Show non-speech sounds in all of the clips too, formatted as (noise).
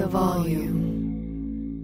the volume.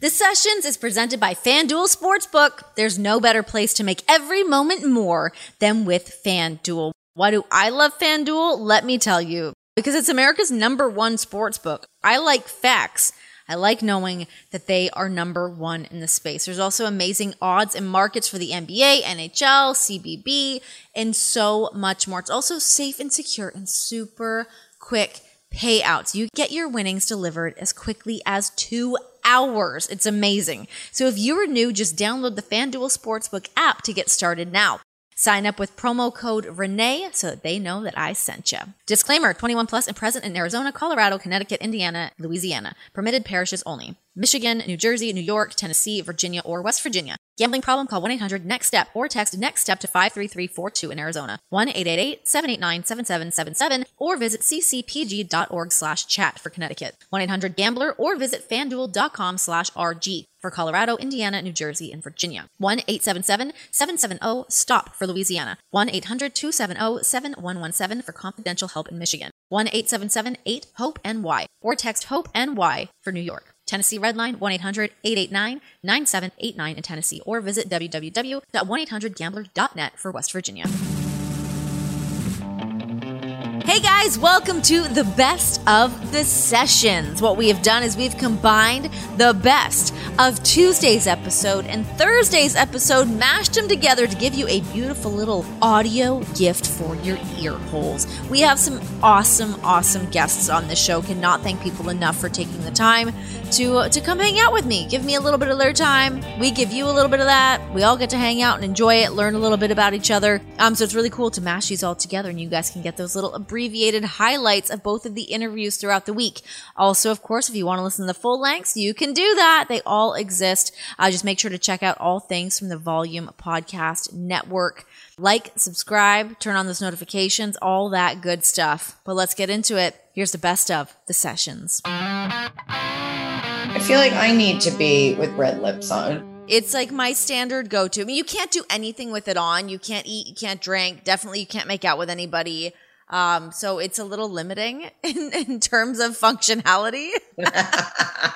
The Sessions is presented by FanDuel Sportsbook. There's no better place to make every moment more than with FanDuel. Why do I love FanDuel? Let me tell you. Because it's America's number one sportsbook. I like facts. I like knowing that they are number one in the space. There's also amazing odds and markets for the NBA, NHL, CBB, and so much more. It's also safe and secure and super quick payouts. You get your winnings delivered as quickly as two hours. It's amazing. So if you are new, just download the FanDuel Sportsbook app to get started now. Sign up with promo code Renee so that they know that I sent you. Disclaimer 21 plus and present in Arizona, Colorado, Connecticut, Indiana, Louisiana. Permitted parishes only. Michigan, New Jersey, New York, Tennessee, Virginia, or West Virginia. Gambling problem? Call 1 800 NEXT STEP or text NEXT STEP to 53342 in Arizona. 1 888 789 7777 or visit ccpg.org slash chat for Connecticut. 1 800 Gambler or visit fanduel.com slash RG for Colorado, Indiana, New Jersey, and Virginia. 1 877 770 STOP for Louisiana. 1 800 270 7117 for confidential help in Michigan. 1 877 8 HOPE NY or text HOPE NY for New York. Tennessee Redline 1 800 889 9789 in Tennessee or visit www.1800gambler.net for West Virginia. Hey guys, welcome to the best of the sessions. What we have done is we've combined the best of Tuesday's episode and Thursday's episode, mashed them together to give you a beautiful little audio gift for your ear holes. We have some awesome, awesome guests on the show. Cannot thank people enough for taking the time to to come hang out with me. Give me a little bit of their time. We give you a little bit of that. We all get to hang out and enjoy it, learn a little bit about each other. Um, so it's really cool to mash these all together, and you guys can get those little abbreviated highlights of both of the interviews throughout the week. Also, of course, if you want to listen to the full lengths, you can do that. They all exist. Uh, just make sure to check out all things from the Volume Podcast Network. Like, subscribe, turn on those notifications, all that good stuff. But let's get into it. Here's the best of the sessions. I feel like I need to be with red lips on. It's like my standard go to. I mean, you can't do anything with it on. You can't eat, you can't drink. Definitely, you can't make out with anybody. Um, so it's a little limiting (laughs) in, in terms of functionality. (laughs)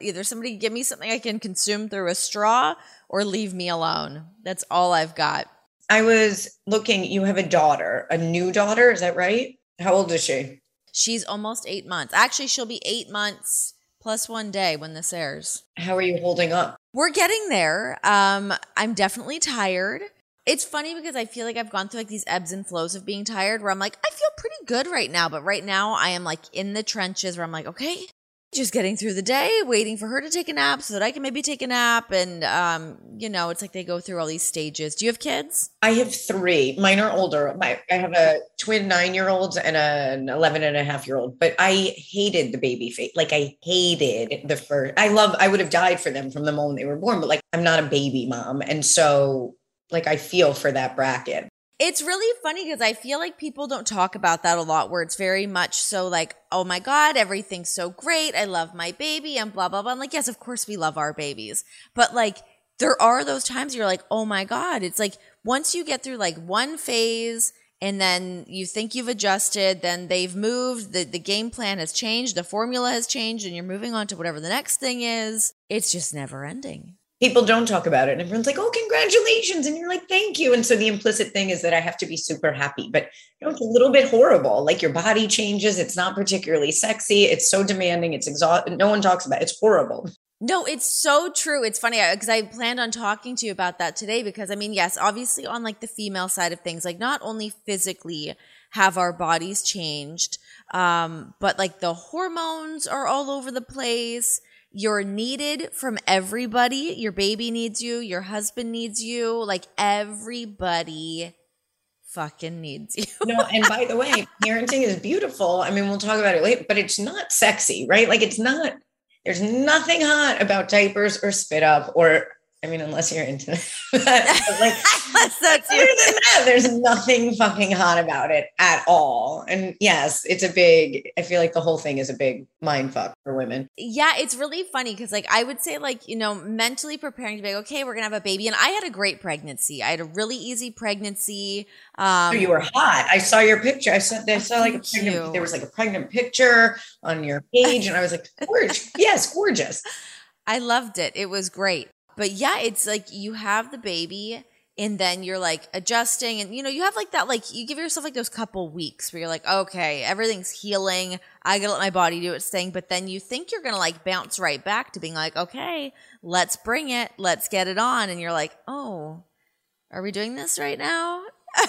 Either somebody give me something I can consume through a straw or leave me alone. That's all I've got. I was looking, you have a daughter, a new daughter, is that right? How old is she? She's almost eight months. Actually, she'll be eight months plus one day when this airs. How are you holding up? We're getting there. Um, I'm definitely tired. It's funny because I feel like I've gone through like these ebbs and flows of being tired where I'm like, I feel pretty good right now. But right now I am like in the trenches where I'm like, okay, just getting through the day, waiting for her to take a nap so that I can maybe take a nap. And, um, you know, it's like they go through all these stages. Do you have kids? I have three. Mine are older. My, I have a twin nine year old and an 11 and a half year old, but I hated the baby face. Like I hated the first, I love, I would have died for them from the moment they were born, but like I'm not a baby mom. And so like I feel for that bracket. It's really funny because I feel like people don't talk about that a lot, where it's very much so like, oh my God, everything's so great. I love my baby and blah, blah, blah. I'm like, yes, of course we love our babies. But like, there are those times you're like, oh my God. It's like once you get through like one phase and then you think you've adjusted, then they've moved, the, the game plan has changed, the formula has changed, and you're moving on to whatever the next thing is. It's just never ending people don't talk about it and everyone's like oh congratulations and you're like thank you. And so the implicit thing is that i have to be super happy but you know it's a little bit horrible. Like your body changes. It's not particularly sexy. It's so demanding. It's exhausting no one talks about it. it's horrible. No, it's so true. It's funny because I planned on talking to you about that today because I mean, yes, obviously on like the female side of things, like not only physically have our bodies changed, um, but like the hormones are all over the place you're needed from everybody. Your baby needs you. Your husband needs you. Like everybody fucking needs you. (laughs) no, and by the way, parenting is beautiful. I mean, we'll talk about it later, but it's not sexy, right? Like it's not, there's nothing hot about diapers or spit up or I mean, unless you're into (laughs) that. (laughs) like, That's other than that, there's nothing fucking hot about it at all. And yes, it's a big, I feel like the whole thing is a big mind fuck for women. Yeah, it's really funny because, like, I would say, like, you know, mentally preparing to be like, okay, we're gonna have a baby, and I had a great pregnancy. I had a really easy pregnancy. Um, Oh, you were hot. I saw your picture. I saw, I saw like a pregnant, there was like a pregnant picture on your page. And I was like, gorgeous. (laughs) yes, gorgeous. I loved it. It was great. But yeah, it's like you have the baby and then you're like adjusting and you know, you have like that like you give yourself like those couple weeks where you're like, okay, everything's healing. I gotta let my body do its thing. But then you think you're gonna like bounce right back to being like, okay, let's bring it, let's get it on. And you're like, oh, are we doing this right now? (laughs)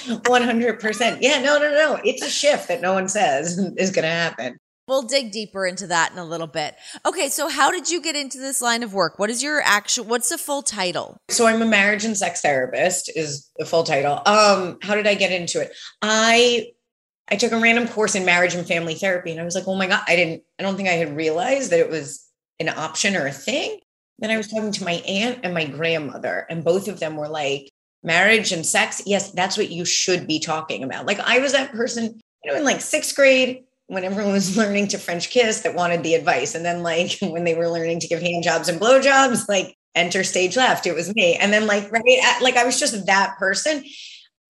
100%. Yeah, no, no, no. It's a shift that no one says (laughs) is to happen. We'll dig deeper into that in a little bit. Okay, so how did you get into this line of work? What is your actual what's the full title? So I'm a marriage and sex therapist is the full title. Um, how did I get into it? I I took a random course in marriage and family therapy and I was like, "Oh my god, I didn't I don't think I had realized that it was an option or a thing." Then I was talking to my aunt and my grandmother and both of them were like, "Marriage and sex, yes, that's what you should be talking about." Like I was that person, you know, in like 6th grade when everyone was (laughs) learning to French kiss that wanted the advice. And then like (laughs) when they were learning to give hand jobs and blow jobs, like enter stage left, it was me. And then like right at, like I was just that person.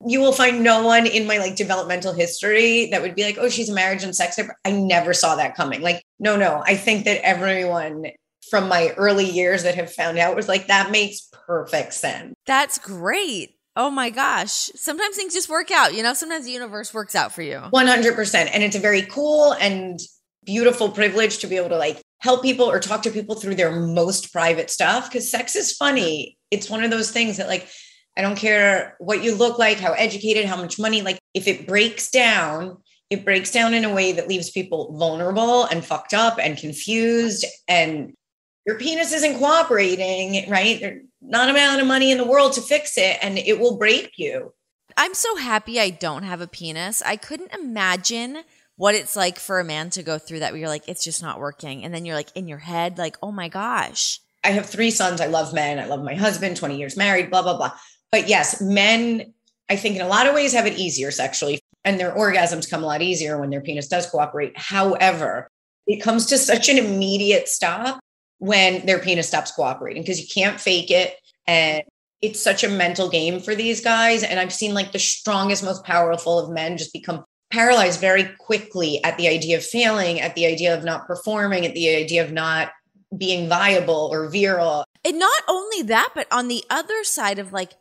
You will find no one in my like developmental history that would be like, oh, she's a marriage and sex. I never saw that coming. Like, no, no. I think that everyone from my early years that have found out was like, that makes perfect sense. That's great. Oh my gosh. Sometimes things just work out, you know, sometimes the universe works out for you. 100%. And it's a very cool and beautiful privilege to be able to like help people or talk to people through their most private stuff because sex is funny. It's one of those things that like I don't care what you look like, how educated, how much money, like if it breaks down, it breaks down in a way that leaves people vulnerable and fucked up and confused and your penis isn't cooperating, right? There's not amount of money in the world to fix it and it will break you. I'm so happy I don't have a penis. I couldn't imagine what it's like for a man to go through that where you're like, it's just not working. And then you're like in your head, like, oh my gosh. I have three sons. I love men. I love my husband, 20 years married, blah, blah, blah. But yes, men, I think in a lot of ways have it easier sexually, and their orgasms come a lot easier when their penis does cooperate. However, it comes to such an immediate stop when their penis stops cooperating because you can't fake it. And it's such a mental game for these guys. And I've seen like the strongest, most powerful of men just become paralyzed very quickly at the idea of failing, at the idea of not performing, at the idea of not being viable or virile. And not only that, but on the other side of like,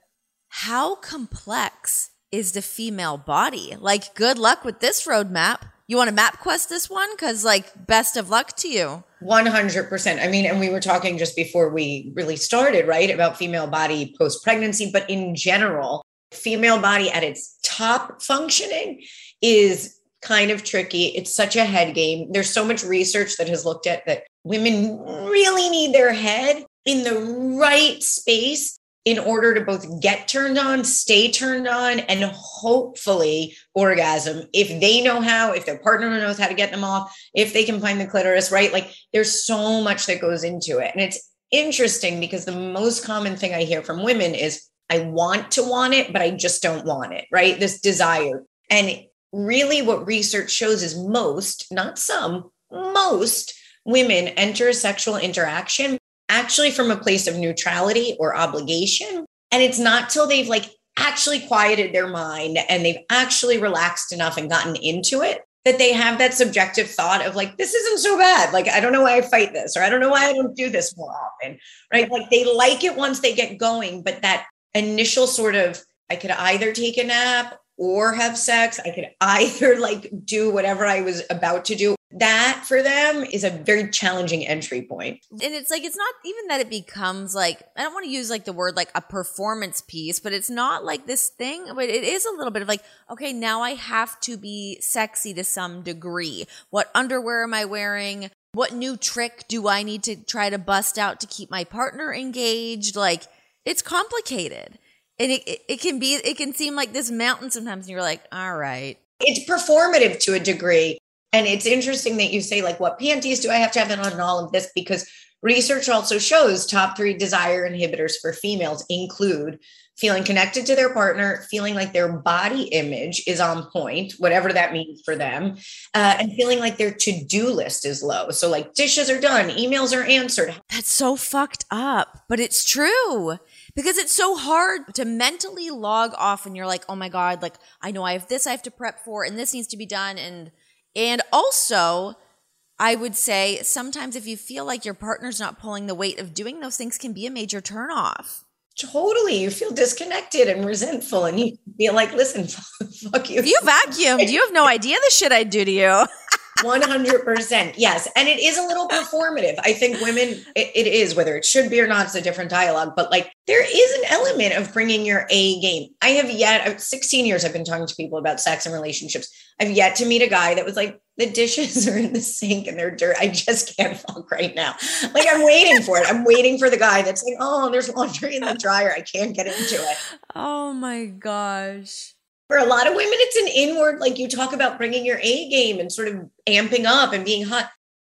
how complex is the female body? Like, good luck with this roadmap. You want to map quest this one? Because, like, best of luck to you. 100%. I mean, and we were talking just before we really started, right, about female body post pregnancy, but in general, female body at its top functioning is kind of tricky. It's such a head game. There's so much research that has looked at that women really need their head in the right space in order to both get turned on, stay turned on, and hopefully orgasm if they know how, if their partner knows how to get them off, if they can find the clitoris, right? Like there's so much that goes into it. And it's interesting because the most common thing I hear from women is, I want to want it, but I just don't want it, right? This desire. And really, what research shows is most, not some, most women enter sexual interaction actually from a place of neutrality or obligation. And it's not till they've like actually quieted their mind and they've actually relaxed enough and gotten into it that they have that subjective thought of like, this isn't so bad. Like, I don't know why I fight this, or I don't know why I don't do this more often, right? Like, they like it once they get going, but that initial sort of, I could either take a nap or have sex. I could (laughs) either like do whatever I was about to do. That for them is a very challenging entry point. And it's like, it's not even that it becomes like, I don't want to use like the word like a performance piece, but it's not like this thing, but it is a little bit of like, okay, now I have to be sexy to some degree. What underwear am I wearing? What new trick do I need to try to bust out to keep my partner engaged? Like, it's complicated. And it, it, it can be, it can seem like this mountain sometimes, and you're like, all right. It's performative to a degree. And it's interesting that you say, like, what panties do I have to have in on all of this? Because research also shows top three desire inhibitors for females include feeling connected to their partner, feeling like their body image is on point, whatever that means for them, uh, and feeling like their to do list is low. So, like, dishes are done, emails are answered. That's so fucked up, but it's true because it's so hard to mentally log off and you're like, oh my God, like, I know I have this I have to prep for, and this needs to be done. And, and also, I would say sometimes if you feel like your partner's not pulling the weight of doing those things can be a major turnoff. Totally. You feel disconnected and resentful, and you feel like, listen, (laughs) fuck you. You vacuumed, you have no idea the shit I'd do to you. (laughs) 100%. Yes. And it is a little performative. I think women, it, it is, whether it should be or not, it's a different dialogue. But like, there is an element of bringing your A game. I have yet, uh, 16 years, I've been talking to people about sex and relationships. I've yet to meet a guy that was like, the dishes (laughs) are in the sink and they're dirt. I just can't fuck right now. Like, I'm waiting for it. I'm waiting for the guy that's like, oh, there's laundry in the dryer. I can't get into it. Oh my gosh for a lot of women, it's an inward, like you talk about bringing your A game and sort of amping up and being hot.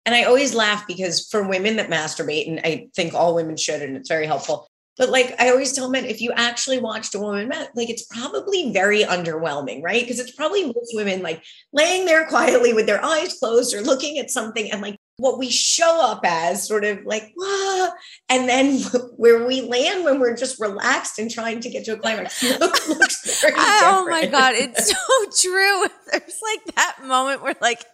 And I always laugh because for women that masturbate, and I think all women should, and it's very helpful. But like I always tell men, if you actually watched a woman, like it's probably very underwhelming, right? Because it's probably most women like laying there (laughs) quietly with their eyes closed or looking at something and like what we show up as sort of like and then (laughs) where we land when we're just relaxed and trying to get to a climax. (laughs) Looks very oh my god (laughs) it's so true. There's like that moment where like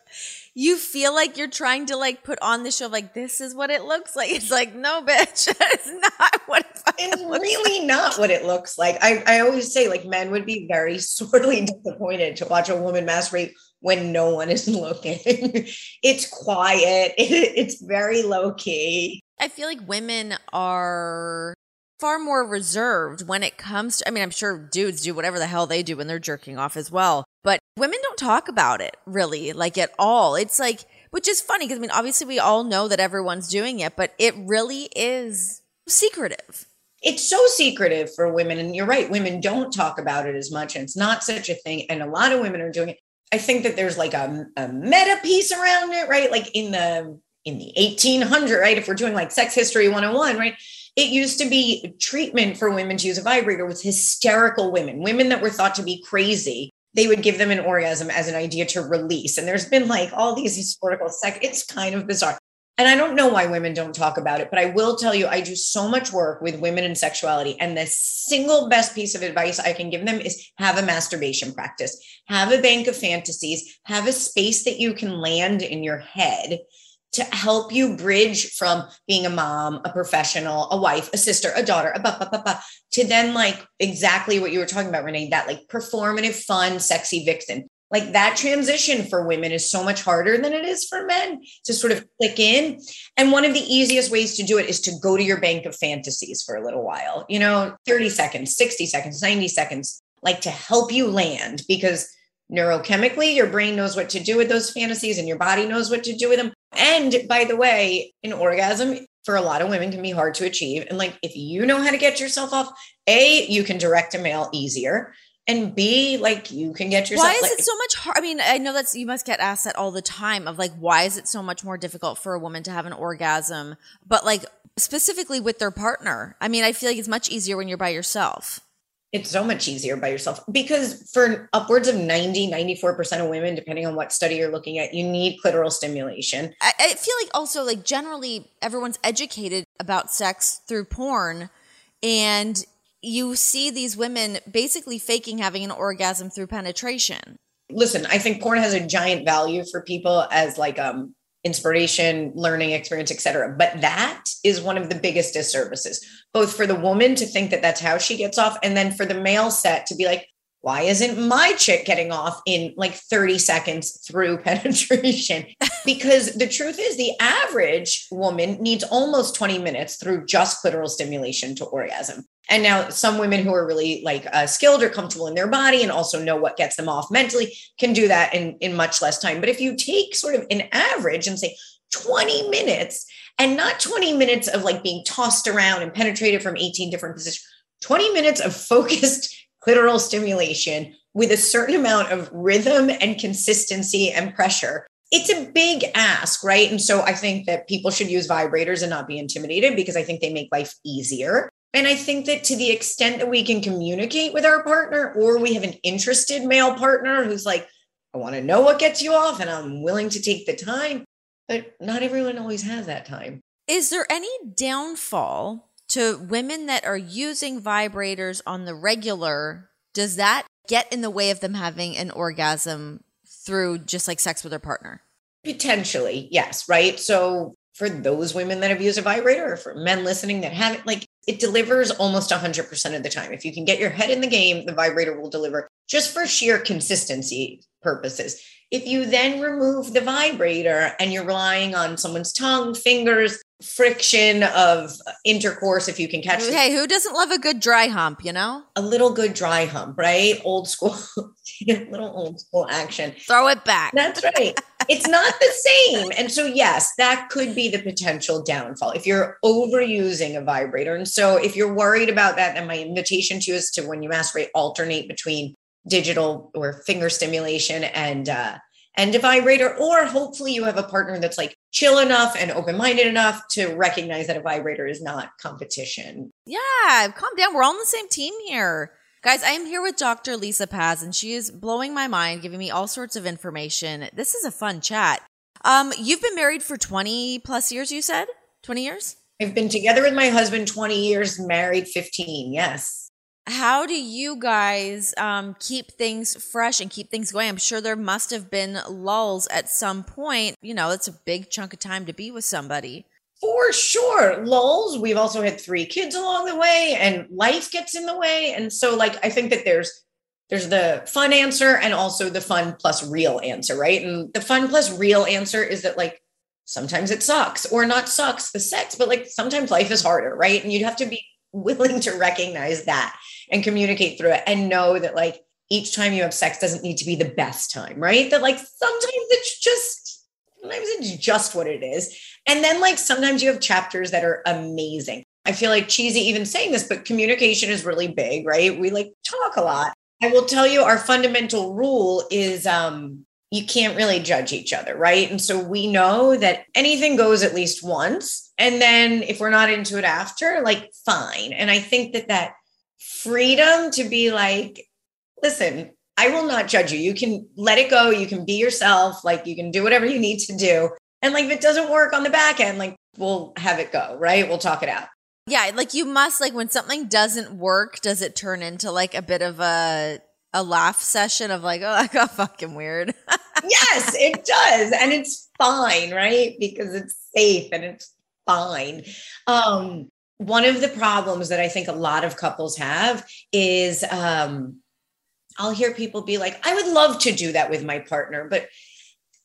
you feel like you're trying to like put on the show like this is what it looks like. It's like no bitch it's not what it it's really like. not what it looks like. I, I always say like men would be very sorely disappointed to watch a woman masturbate when no one is (laughs) looking. it's quiet, (laughs) it's very low key. I feel like women are far more reserved when it comes to, I mean, I'm sure dudes do whatever the hell they do when they're jerking off as well, but women don't talk about it really, like at all. It's like, which is funny because I mean, obviously we all know that everyone's doing it, but it really is secretive it's so secretive for women and you're right women don't talk about it as much and it's not such a thing and a lot of women are doing it I think that there's like a, a meta piece around it, right? Like in the in the 1800, right? If we're doing like sex history 101, right? It used to be treatment for women to use a vibrator with hysterical women, women that were thought to be crazy. They would give them an orgasm as an idea to release. And there's been like all these historical sex. It's kind of bizarre. And I don't know why women don't talk about it, but I will tell you, I do so much work with women and sexuality. And the single best piece of advice I can give them is have a masturbation practice, have a bank of fantasies, have a space that you can land in your head to help you bridge from being a mom, a professional, a wife, a sister, a daughter, a ba, ba, ba, ba, to then like exactly what you were talking about, Renee, that like performative, fun, sexy vixen like that transition for women is so much harder than it is for men to sort of click in. And one of the easiest ways to do it is to go to your bank of fantasies for a little while you know 30 seconds 60 seconds 90 seconds like to help you land because neurochemically your brain knows what to do with those fantasies and your body knows what to do with them. And by the way an orgasm for a lot of women can be hard to achieve. And like if you know how to get yourself off a you can direct a male easier and B, like you can get yourself. Why is like, it so much hard? I mean, I know that's you must get asked that all the time of like, why is it so much more difficult for a woman to have an orgasm? But like specifically with their partner, I mean, I feel like it's much easier when you're by yourself. It's so much easier by yourself because for upwards of 90, 94% of women, depending on what study you're looking at, you need clitoral stimulation. I, I feel like also, like, generally, everyone's educated about sex through porn. And you see these women basically faking having an orgasm through penetration. Listen, I think porn has a giant value for people as like um inspiration, learning experience, etc. But that is one of the biggest disservices, both for the woman to think that that's how she gets off, and then for the male set to be like, why isn't my chick getting off in like 30 seconds through (laughs) penetration? because the truth is, the average woman needs almost 20 minutes through just clitoral stimulation to orgasm. And now, some women who are really like uh, skilled or comfortable in their body and also know what gets them off mentally can do that in, in much less time. But if you take sort of an average and say 20 minutes, and not 20 minutes of like being tossed around and penetrated from 18 different positions, 20 minutes of (laughs) focused clitoral stimulation with a certain amount of rhythm and consistency and pressure it's a big ask, right? And so I think that people should use vibrators and not be intimidated because I think they make life easier. And I think that to the extent that we can communicate with our partner, or we have an interested male partner who's like, I want to know what gets you off and I'm willing to take the time, but not everyone always has that time. Is there any downfall to women that are using vibrators on the regular? Does that get in the way of them having an orgasm through just like sex with their partner? Potentially, yes, right? So for those women that have used a vibrator or for men listening that haven't, like it delivers almost 100% of the time. If you can get your head in the game, the vibrator will deliver just for sheer consistency purposes. If you then remove the vibrator and you're relying on someone's tongue, fingers, friction of intercourse, if you can catch Hey, who doesn't love a good dry hump, you know? A little good dry hump, right? Old school, (laughs) little old school action. Throw it back. That's right. It's not the same. And so, yes, that could be the potential downfall if you're overusing a vibrator. And so, if you're worried about that, then my invitation to you is to when you masturbate, alternate between digital or finger stimulation and uh, and a vibrator, or hopefully you have a partner that's like chill enough and open minded enough to recognize that a vibrator is not competition. Yeah, calm down. We're all on the same team here. Guys, I am here with Dr. Lisa Paz, and she is blowing my mind, giving me all sorts of information. This is a fun chat. Um, you've been married for 20 plus years, you said? 20 years? I've been together with my husband 20 years, married 15. Yes how do you guys um, keep things fresh and keep things going? I'm sure there must have been lulls at some point. You know, it's a big chunk of time to be with somebody. For sure. Lulls. We've also had three kids along the way, and life gets in the way. And so, like, I think that there's there's the fun answer and also the fun plus real answer, right? And the fun plus real answer is that like sometimes it sucks or not sucks the sex, but like sometimes life is harder, right? And you'd have to be (laughs) willing to recognize that and communicate through it and know that like each time you have sex doesn't need to be the best time, right? That like sometimes it's just sometimes it's just what it is. And then like sometimes you have chapters that are amazing. I feel like cheesy even saying this, but communication is really big, right? We like talk a lot. I will tell you our fundamental rule is um you can't really judge each other, right? And so we know that anything goes at least once. And then if we're not into it after, like fine. And I think that that freedom to be like, listen, I will not judge you. You can let it go. You can be yourself. Like you can do whatever you need to do. And like if it doesn't work on the back end, like we'll have it go, right? We'll talk it out. Yeah, like you must like when something doesn't work, does it turn into like a bit of a a laugh session of like, oh, (laughs) that got fucking weird. (laughs) yes, it does. And it's fine, right? Because it's safe and it's fine. Um, one of the problems that I think a lot of couples have is um, I'll hear people be like, I would love to do that with my partner, but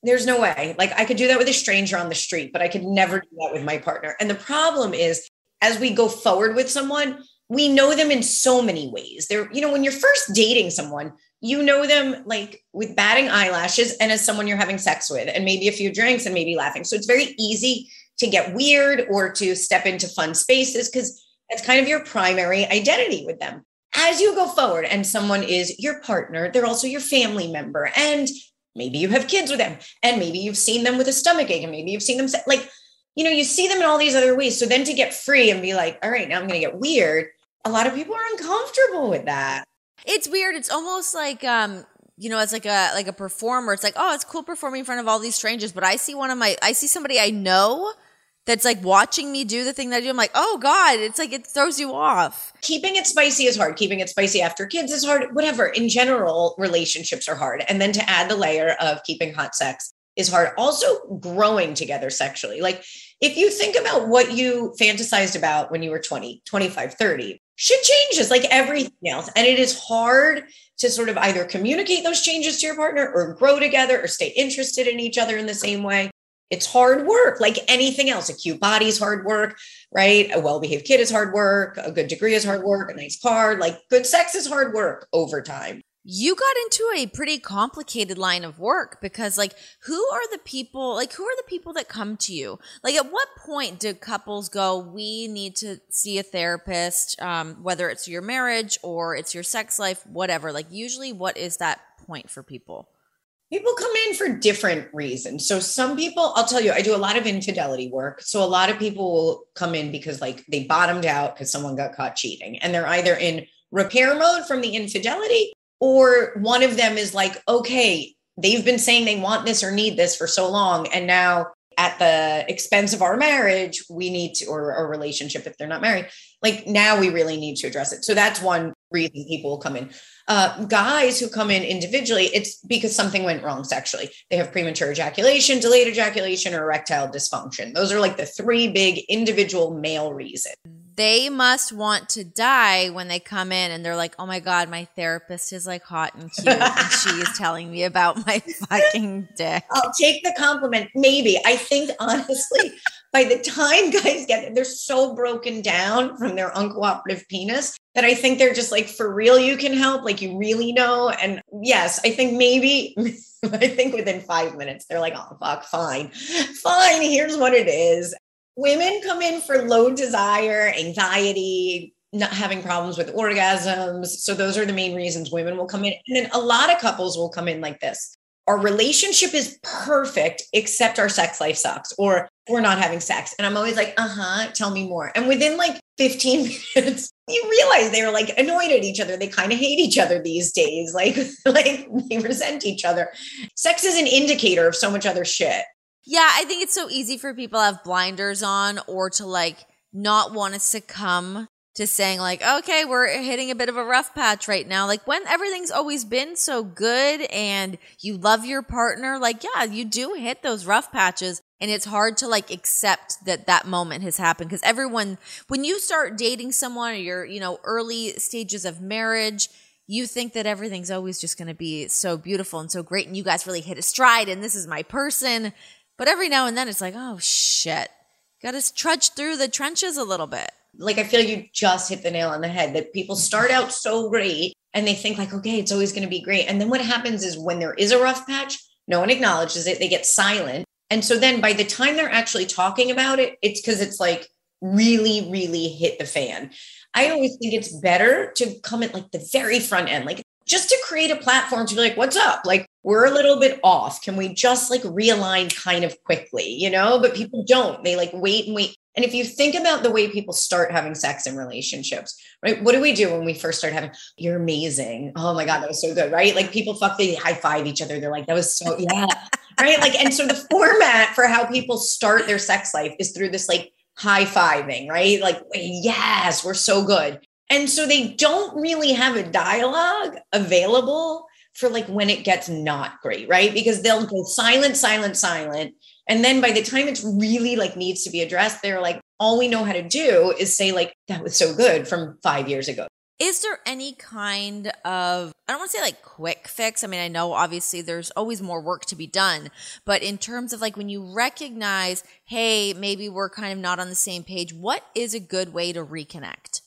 there's no way. Like I could do that with a stranger on the street, but I could never do that with my partner. And the problem is, as we go forward with someone, we know them in so many ways. They're, you know, when you're first dating someone, you know them like with batting eyelashes and as someone you're having sex with, and maybe a few drinks and maybe laughing. So it's very easy to get weird or to step into fun spaces because that's kind of your primary identity with them. As you go forward and someone is your partner, they're also your family member. And maybe you have kids with them. And maybe you've seen them with a stomach ache. And maybe you've seen them like, you know, you see them in all these other ways. So then to get free and be like, all right, now I'm going to get weird. A lot of people are uncomfortable with that. It's weird. It's almost like, um, you know, as like a like a performer, it's like, oh, it's cool performing in front of all these strangers. But I see one of my, I see somebody I know that's like watching me do the thing that I do. I'm like, oh God, it's like it throws you off. Keeping it spicy is hard. Keeping it spicy after kids is hard. Whatever. In general, relationships are hard. And then to add the layer of keeping hot sex is hard. Also, growing together sexually. Like, if you think about what you fantasized about when you were 20, 25, 30, shit changes like everything else. And it is hard to sort of either communicate those changes to your partner or grow together or stay interested in each other in the same way it's hard work like anything else. A cute body is hard work, right? A well behaved kid is hard work. A good degree is hard work. A nice car, like good sex is hard work over time. You got into a pretty complicated line of work because, like, who are the people, like, who are the people that come to you? Like, at what point do couples go, we need to see a therapist, um, whether it's your marriage or it's your sex life, whatever? Like, usually, what is that point for people? People come in for different reasons. So some people, I'll tell you, I do a lot of infidelity work. So a lot of people will come in because like they bottomed out because someone got caught cheating and they're either in repair mode from the infidelity or one of them is like, okay, they've been saying they want this or need this for so long and now at the expense of our marriage, we need to, or a relationship if they're not married, like now we really need to address it. So that's one reason people will come in. Uh, guys who come in individually, it's because something went wrong sexually. They have premature ejaculation, delayed ejaculation, or erectile dysfunction. Those are like the three big individual male reasons they must want to die when they come in and they're like, oh my God, my therapist is like hot and cute and (laughs) she is telling me about my fucking dick. I'll take the compliment. Maybe. I think honestly, by the time (laughs) guys get it, they're so broken down from their uncooperative penis that I think they're just like, for real, you can help. Like, you really know. And yes, I think maybe, (laughs) I think within five minutes, they're like, oh, fuck, fine, fine. Here's what it is women come in for low desire, anxiety, not having problems with orgasms. So those are the main reasons women will come in. And then a lot of couples will come in like this. Our relationship is perfect, except our sex life sucks, or we're not having sex. And I'm always like, uh huh, tell me more. And within like 15 (laughs) minutes, you realize they were like annoyed at each other. They kind of hate each other these days. Like, (laughs) like they resent each other. Sex is an indicator of so much other shit. Yeah, I think it's so easy for people to have blinders on or to like not want to succumb to saying like, okay, we're hitting a bit of a rough patch right now. Like when everything's always been so good and you love your partner, like, yeah, you do hit those rough patches and it's hard to like accept that that moment has happened because everyone, when you start dating someone or you're, you know, early stages of marriage, you think that everything's always just going to be so beautiful and so great and you guys really hit a stride and this is my person but every now and then it's like, oh shit, got to trudge through the trenches a little bit. Like I feel you just hit the nail on the head that people start out so great and they think like, okay, it's always going to be great. And then what happens is when there is a rough patch, no one acknowledges it. They get silent. And so then by the time they're actually talking about it, it's because it's like really, really hit the fan. I always think it's better to come at like the very front end, like just to create a platform to be like, what's up? Like, we're a little bit off. Can we just like realign kind of quickly, you know? But people don't. They like wait and wait. And if you think about the way people start having sex in relationships, right? What do we do when we first start having? You're amazing. Oh my God, that was so good, right? Like people fuck, they high five each other. They're like, that was so, (laughs) yeah. (laughs) right. Like, and so the format for how people start their sex life is through this like high fiving, right? Like, yes, we're so good. And so they don't really have a dialogue available for like when it gets not great, right? Because they'll go silent, silent, silent. And then by the time it's really like needs to be addressed, they're like, all we know how to do is say, like, that was so good from five years ago. Is there any kind of, I don't want to say like quick fix. I mean, I know obviously there's always more work to be done, but in terms of like when you recognize, hey, maybe we're kind of not on the same page, what is a good way to reconnect?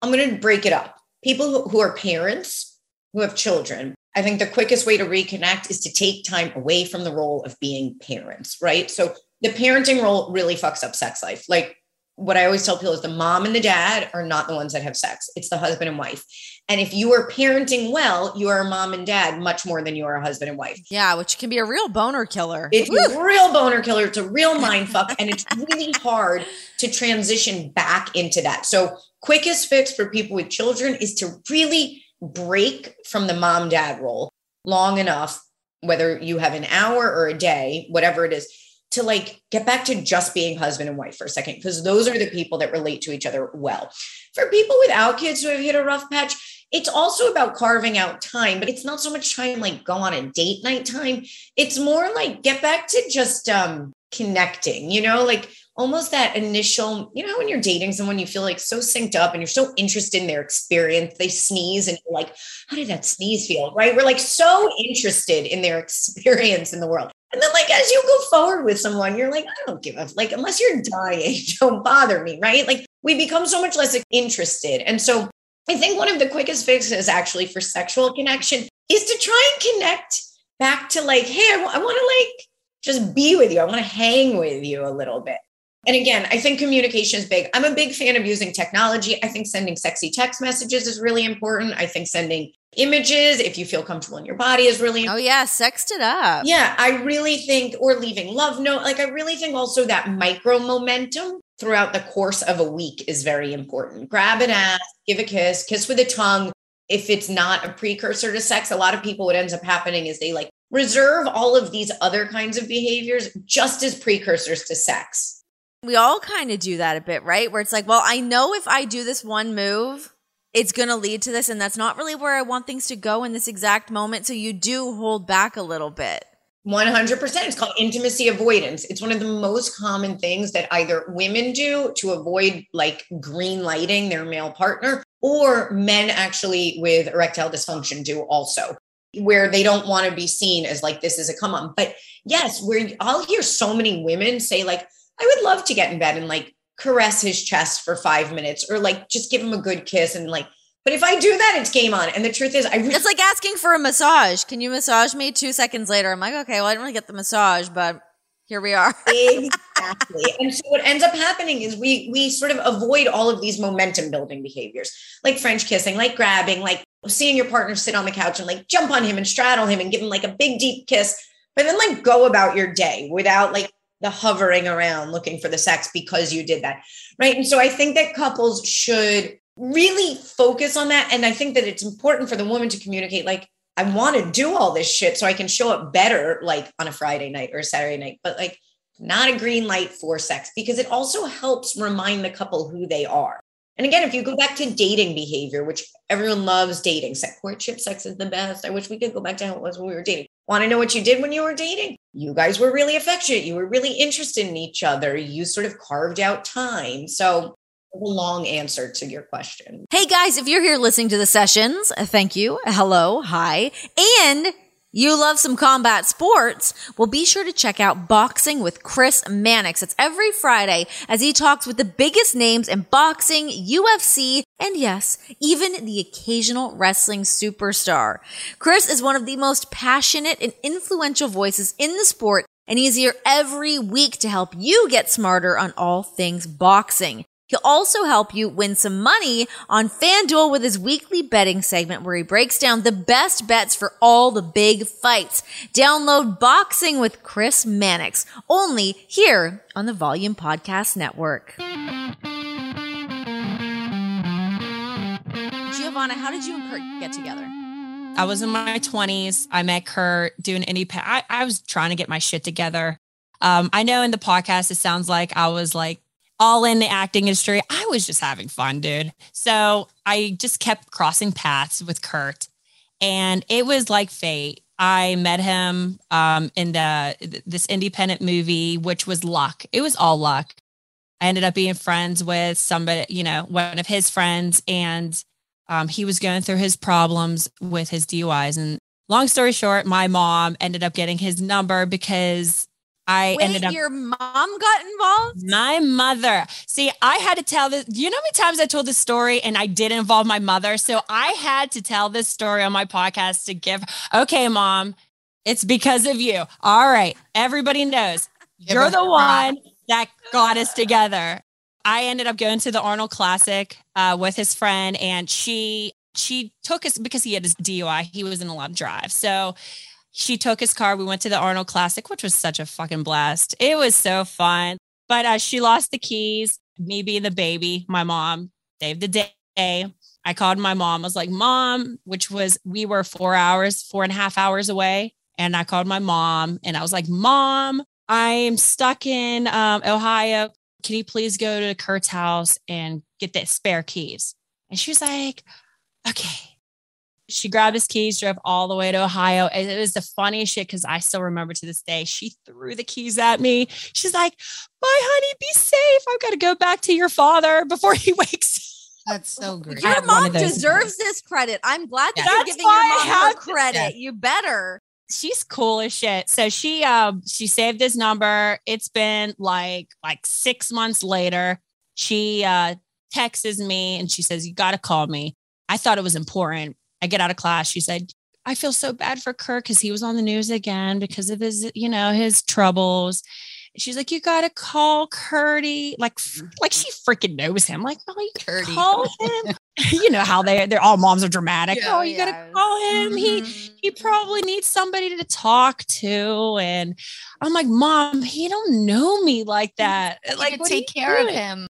I'm going to break it up. People who are parents, who have children, I think the quickest way to reconnect is to take time away from the role of being parents, right? So the parenting role really fucks up sex life. Like what I always tell people is the mom and the dad are not the ones that have sex. It's the husband and wife. And if you are parenting well, you are a mom and dad much more than you are a husband and wife. Yeah, which can be a real boner killer. It's Woo! a real boner killer. It's a real (laughs) mind fuck. and it's really hard to transition back into that. So quickest fix for people with children is to really break from the mom dad role long enough, whether you have an hour or a day, whatever it is, to like get back to just being husband and wife for a second, because those are the people that relate to each other well. For people without kids who have hit a rough patch, it's also about carving out time, but it's not so much time like go on a date night time. It's more like get back to just um connecting, you know, like almost that initial, you know, when you're dating someone, you feel like so synced up and you're so interested in their experience. They sneeze and you're like, how did that sneeze feel? Right. We're like so interested in their (laughs) experience in the world. And then, like, as you go forward with someone, you're like, I don't give a like, unless you're dying, (laughs) don't bother me. Right. Like, we become so much less interested. And so, I think one of the quickest fixes actually for sexual connection is to try and connect back to like, hey, I, w- I want to like just be with you. I want to hang with you a little bit And again, I think communication is big. I'm a big fan of using technology. I think sending sexy text messages is really important. I think sending images, if you feel comfortable in your body, is really Oh, yeah. sexed it up. Yeah, I really think, or leaving love note. Like, I really think also that micro momentum throughout the course of a week is very important. Grab an ass, give a kiss, kiss with a tongue. If it's not a precursor to sex, a lot of people, what ends up happening is they like reserve all of these other kinds of behaviors just as precursors to sex. We all kind of do that a bit, right? Where it's like, well, I know if I do this one move, it's going to lead to this. And that's not really where I want things to go in this exact moment. So you do hold back a little bit. 100%. It's called intimacy avoidance. It's one of the most common things that either women do to avoid like green lighting their male partner, or men actually with erectile dysfunction do also, where they don't want to be seen as like this is a come on. But yes, where I'll hear so many women say, like, I would love to get in bed and like caress his chest for five minutes or like just give him a good kiss and like but if I do that, it's game on. And the truth is, I really- it's like asking for a massage. Can you massage me? Two seconds later, I'm like, okay, well, I didn't really get the massage, but here we are. (laughs) exactly. And so what ends up happening is we we sort of avoid all of these momentum building behaviors, like French kissing, like grabbing, like seeing your partner sit on the couch and like jump on him and straddle him and give him like a big deep kiss, but then like go about your day without like the hovering around looking for the sex because you did that. Right. And so I think that couples should really focus on that. And I think that it's important for the woman to communicate, like, I want to do all this shit so I can show up better, like on a Friday night or a Saturday night, but like not a green light for sex because it also helps remind the couple who they are. And again, if you go back to dating behavior, which everyone loves dating, sex, courtship sex is the best. I wish we could go back to how it was when we were dating. Want to know what you did when you were dating? You guys were really affectionate. You were really interested in each other. You sort of carved out time. So, a long answer to your question. Hey guys, if you're here listening to the sessions, thank you. Hello, hi. And you love some combat sports? Well, be sure to check out Boxing with Chris Mannix. It's every Friday as he talks with the biggest names in boxing, UFC, and yes, even the occasional wrestling superstar. Chris is one of the most passionate and influential voices in the sport, and he's here every week to help you get smarter on all things boxing. He'll also help you win some money on FanDuel with his weekly betting segment where he breaks down the best bets for all the big fights. Download Boxing with Chris Mannix only here on the Volume Podcast Network. Giovanna, how did you and Kurt get together? I was in my 20s. I met Kurt doing indie. I, I was trying to get my shit together. Um, I know in the podcast, it sounds like I was like all in the acting industry. I was just having fun, dude. So I just kept crossing paths with Kurt, and it was like fate. I met him um, in the this independent movie, which was luck. It was all luck. I ended up being friends with somebody, you know, one of his friends, and um, he was going through his problems with his DUIs. And long story short, my mom ended up getting his number because I Wait, ended up. Your mom got involved? My mother. See, I had to tell this. You know how many times I told this story and I did involve my mother? So I had to tell this story on my podcast to give. Okay, mom, it's because of you. All right. Everybody knows you're the one that got us together. I ended up going to the Arnold Classic uh, with his friend, and she she took us because he had his DUI. He wasn't allowed to drive, so she took his car. We went to the Arnold Classic, which was such a fucking blast. It was so fun. But uh, she lost the keys. Me being the baby, my mom saved the day. I called my mom. I was like, Mom, which was, we were four hours, four and a half hours away. And I called my mom and I was like, Mom, I'm stuck in um, Ohio. Can you please go to Kurt's house and get the spare keys? And she was like, Okay she grabbed his keys, drove all the way to Ohio. And it was the funniest shit because I still remember to this day. She threw the keys at me. She's like, Bye, honey, be safe. I've got to go back to your father before he (laughs) wakes up. that's so great. Your mom deserves this credit. I'm glad that yeah. you're giving your mom credit. Yeah. You better. She's cool as shit. So she um she saved his number. It's been like like six months later. She uh texts me and she says, You gotta call me. I thought it was important I get out of class. She said, I feel so bad for Kurt because he was on the news again because of his, you know, his troubles. She's like, you gotta call Curdy. Like, like she freaking knows him. Like, oh, you Curdy. call him. (laughs) you know how they they're all moms are dramatic. Yeah, oh, you yes. gotta call him. He Mhm. he probably needs somebody to talk to. And I'm like, Mom, he don't know me like that. You Like, could what are take care of him.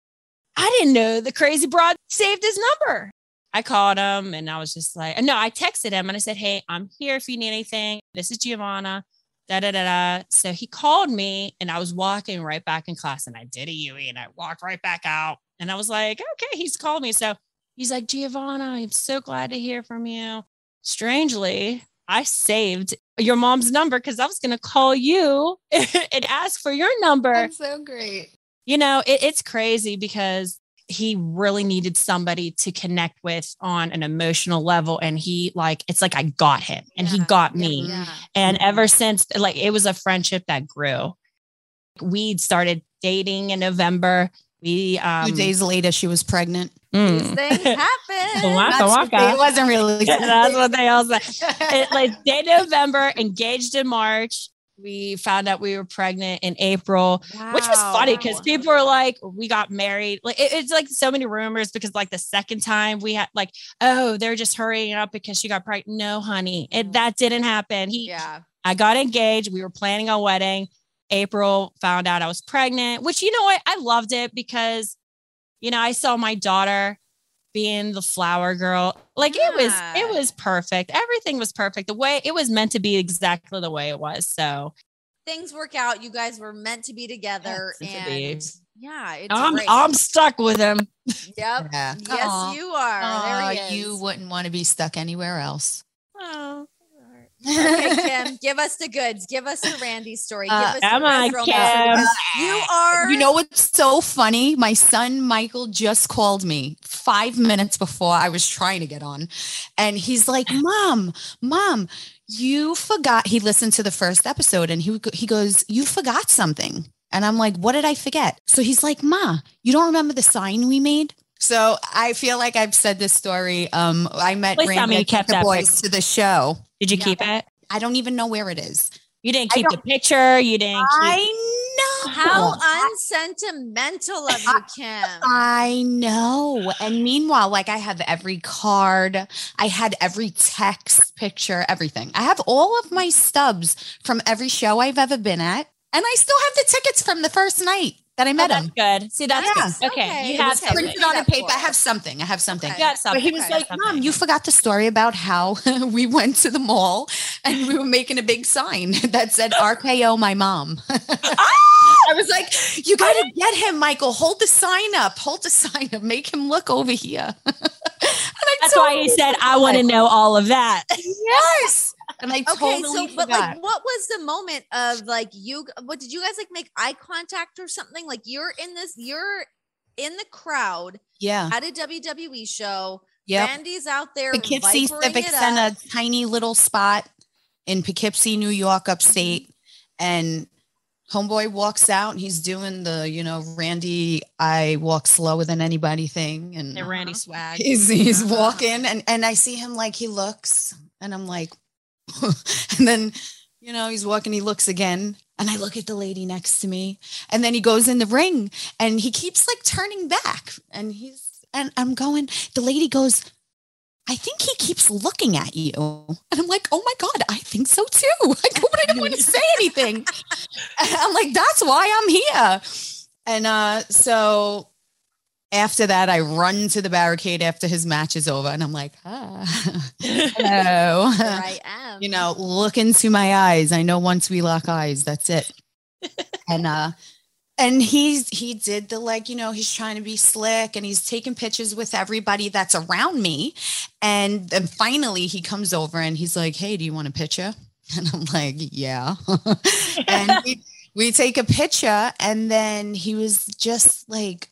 I didn't know the crazy broad saved his number. I called him and I was just like, no, I texted him and I said, Hey, I'm here if you need anything. This is Giovanna. Da da da da. So he called me and I was walking right back in class and I did a UE and I walked right back out. And I was like, okay, he's called me. So he's like, Giovanna, I'm so glad to hear from you. Strangely, I saved your mom's number because I was going to call you (laughs) and ask for your number That's so great. you know it, it's crazy because he really needed somebody to connect with on an emotional level and he like it's like i got him and he got me Yeah. and ever since like it was a friendship that grew we started dating in november we um Two days later, she was pregnant. mm. These things (laughs) happen. Waka That's what waka. they- it wasn't really. (laughs) that's what they all say it, like (laughs) day november engaged in march we found out we were pregnant in april which was funny because people were like, we got married. Like it- it's like so many rumors because like the second time we had like, oh, they're just hurrying up because she got pregnant. No, honey, it mm. that didn't happen. He, Yeah. I got engaged. We were planning a wedding. April found out I was pregnant, which you know what? I loved it because, you know, I saw my daughter being the flower girl. Like it was, it was perfect. Everything was perfect. The way it was meant to be exactly the way it was. So Things work out. You guys were meant to be together. Meant to be. yeah, it's I'm, great. I'm stuck with him. yep. Yeah. Yes, Aw. you are. Aw, there he is. you wouldn't want to be stuck anywhere else. Oh, okay, (laughs) Kim, give us the goods. Give us the Randy story. Give Uh, us the come on, Red Romance Kim. You are. You know what's so funny? My son Michael just called me five minutes before I was trying to get on. And he's like, Mom, Mom, you forgot. He listened to the first episode and he, he goes, You forgot something. And I'm like, What did I forget? So he's like, Ma, you don't remember the sign we made? So I feel like I've said this story. Um, I met Please tell Randy me you kept the that boys to the show. Did you Yeah. keep it? I don't even know where it is. You didn't keep the picture. You didn't. Keep- I know. how unsentimental of you, Kim. I know. And meanwhile, like I have every card, I had every text, picture, everything. I have all of my stubs from every show I've ever been at. And I still have the tickets from the first night that I Oh, met that's him. good. See, that's Yeah. good. Okay, Okay, you have was something. Printed on a paper. I have something. I have something. Okay. You something. But he was Okay, like. Mom, you forgot the story about how (laughs) we went to the mall and we were making a big sign (laughs) that said RKO my mom. (laughs) I was like, you ah! got to get him, Michael. Hold the sign up. Hold the sign up. Make him look over here. and I That's why he totally said, "I want to know all of that." Yes. And I Okay, totally so but forgot. like, what was the moment of like you? What did you guys like make eye contact or something? Like you're in this, you're in the crowd yeah. at a WWE show. Yeah, Randy's out there. Poughkeepsie vipering Civic it Center, tiny little spot in Poughkeepsie, New York, upstate. And homeboy walks out and he's doing the, you know, Randy, I walk slower than anybody thing. And And Randy swag. he's he's Uh-huh. walking and and I see him like he looks and I'm like (laughs) and then you know he's walking he looks again and I look at the lady next to me and then he goes in the ring and he keeps like turning back and he's and I'm going the lady goes I think he keeps looking at you. And I'm like oh my god I think so too. (laughs) I go but I don't want to say anything? And I'm like that's why I'm here. And uh so after that, I run to the barricade after his match is over, and I'm like, ah, (laughs) hello. You know, look into my eyes. I know once we lock eyes, that's it. (laughs) and uh, and he's he did the like, you know, he's trying to be slick, and he's taking pictures with everybody that's around me, and then finally he comes over and he's like, hey, do you want a picture? (laughs) And I'm like, yeah. (laughs) and we, we take a picture, and then he was just like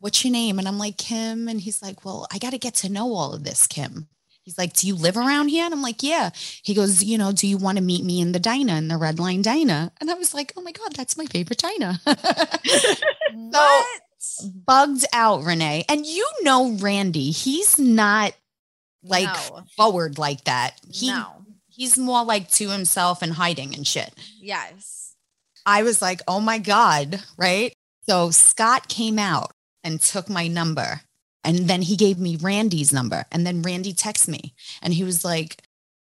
what's your name? And I'm like, Kim. And he's like, well, I got to get to know all of this, Kim. He's like, do you live around here? And I'm like, yeah. He goes, you know, do you want to meet me in the diner, in the Red Line Diner? And I was like, oh my God, that's my favorite diner. (laughs) what? Bugged out, Renee. And you know, Randy, he's not like no. forward like that. He, no. He's more like to himself and hiding and shit. Yes. I was like, oh my God, right? So Scott came out and took my number. And then he gave me Randy's number. And then Randy texted me and he was like,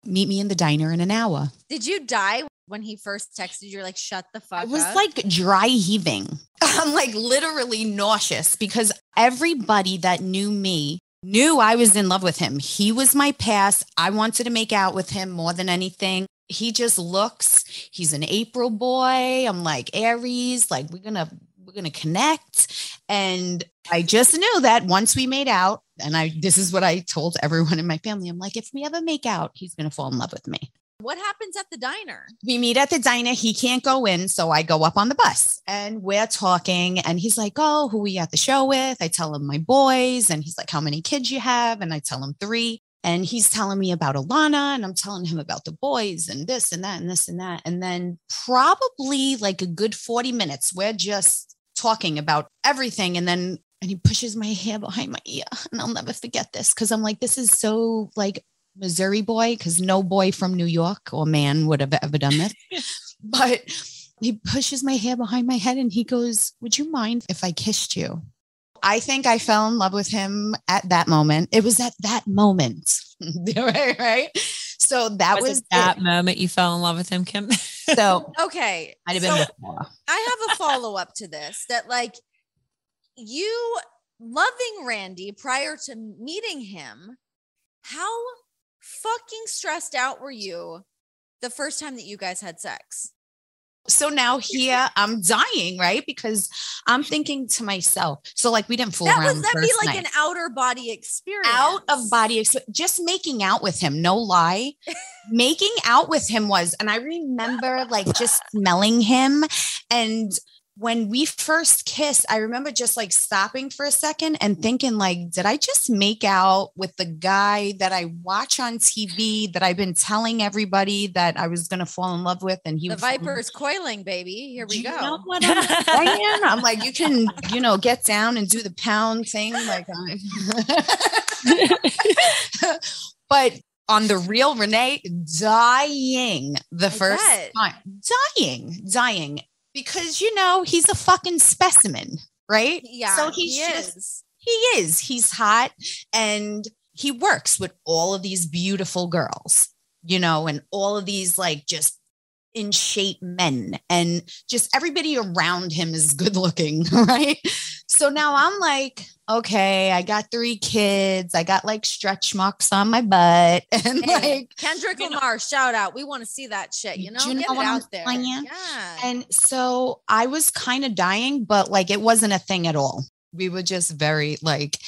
meet me in the diner in an hour. Did you die when he first texted you? You're like, shut the fuck up. I was up. like dry heaving. (laughs) I'm like literally nauseous because everybody that knew me knew I was in love with him. He was my past. I wanted to make out with him more than anything. He just looks, he's an April boy. I'm like Aries, like we're going to we're going to connect and I just knew that once we made out and I this is what I told everyone in my family. I'm like if we ever make out, he's going to fall in love with me. what happens at the diner? we meet at the diner. He can't go in. So I go up on the bus and we're talking. And he's like, Oh, who are you at the show with? I tell him my boys. And he's like, How many kids you have? And I tell him three. And he's telling me about Alanna and I'm telling him about the boys and this and that and this and that. And then probably like a good 40 minutes, we're just talking about everything. And then and he pushes my hair behind my ear. (laughs) And I'll never forget this because I'm like, this is so like Missouri boy, because no boy from New York or man would have ever done this. (laughs) (laughs) but he pushes my hair behind my head and he goes, Would you mind if I kissed you? I think I fell in love with him at that moment. It was at that moment. right, right. So that was, was, that it. moment you fell in love with him, Kim? (laughs) So Okay. I'd have so been before. I have a follow up to this that, like, you loving Randy prior to meeting him, how fucking stressed out were you the first time that you guys had sex? So now here I'm dying, right? Because I'm thinking to myself, so like we didn't fool that around. was that'd be like night. an outer body experience. out of body ex- just making out with him no lie making out with him was and i remember like just smelling him and when we first kissed i remember just like stopping for a second and thinking like did i just make out with the guy that i watch on tv that i've been telling everybody that i was going to fall in love with and he The was Viper's coiling, baby. Here we do go. know what (laughs) I'm saying? I'm like, you can, you know, get down and do the pound thing. Like, (laughs) but on the real Renee, dying the I first bet. time, dying, dying, because you know he's a fucking specimen, right? yeah, So he's he just is. he is. He's hot and he works with all of these beautiful girls, you know, and all of these like just in shape men and just everybody around him is good looking, (laughs) right? So now I'm like, okay, I got three kids. I got like stretch marks on my butt (laughs) and Hey, like Kendrick you know- Lamar, shout out. We want to see that shit. You know, you get know it what I'm out there. saying? Yeah. And so I was kind of dying, but like it wasn't a thing at all. We were just very like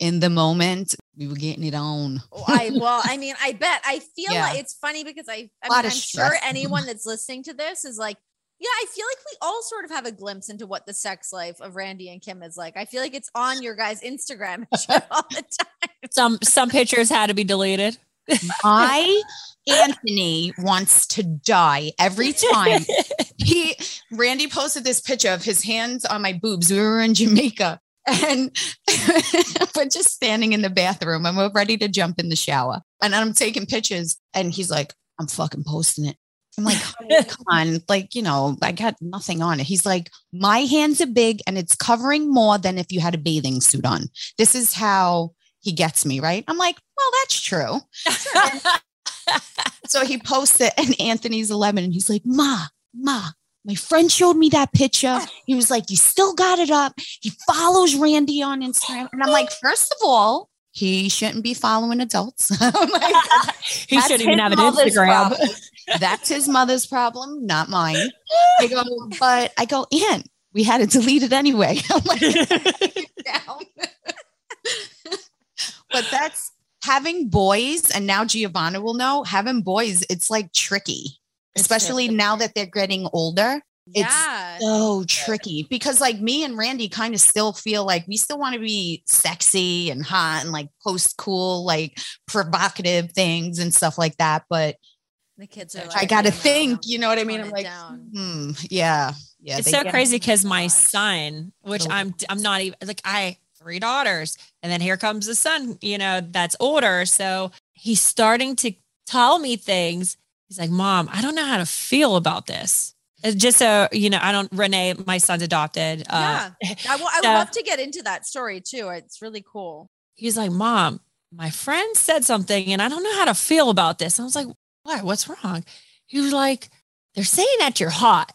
in the moment. We were getting it on. (laughs) Oh, I well, I (laughs) mean, I bet. I feel Yeah. like it's funny because I, I Lot mean, of I'm sure anyone that's listening to this is like, yeah, I feel like we all sort of have a glimpse into what the sex life of Randy and Kim is like. I feel like it's on your guys' Instagram all the (laughs) time. some some pictures had to be deleted. My Anthony wants to die every time. He Randy posted this picture of his hands on my boobs. We were in Jamaica and (laughs) we're just standing in the bathroom and we're ready to jump in the shower. And I'm taking pictures and he's like, I'm fucking posting it. I'm like, "Honey, (laughs) come on, like, you know, I got nothing on it. He's like, my hands are big and it's covering more than if you had a bathing suit on. This is how he gets me, right? I'm like, well, that's true. (laughs) So he posts it, and Anthony's 11, and he's like, Ma, Ma, my friend showed me that picture. He was like, You still got it up. He follows Randy on Instagram. And I'm like, First of all, he shouldn't be following adults. (laughs) I'm like, he shouldn't even have an Instagram. (laughs) That's his mother's problem, not mine. I go, (laughs) but I go, Aunt, we had to delete it anyway. I'm like, but that's having boys, and now Giovanna will know having boys, it's like tricky, It's especially now that they're getting older. It's. So tricky because, like, me and Randy kind of still feel like we still want to be sexy and hot and like post cool, like provocative things and stuff like that. But The kids are like, I got to "No, no, think, no, you know what I mean? I'm like, hmm, yeah, yeah. it's so crazy because my son, which So- I'm I'm not even like I three daughters, and then here comes the son, you know, that's older. So he's starting to tell me things. He's like, Mom, I don't know how to feel about this. Uh, Just so you know, I don't. Renee, my son's adopted. Uh, yeah. (laughs) I, will, would so- love to get into that story too. It's really cool. he's like, "Mom, my friend said something, and I don't know how to feel about this." I was like, "What? What's wrong?" He was like, "They're saying that you're hot."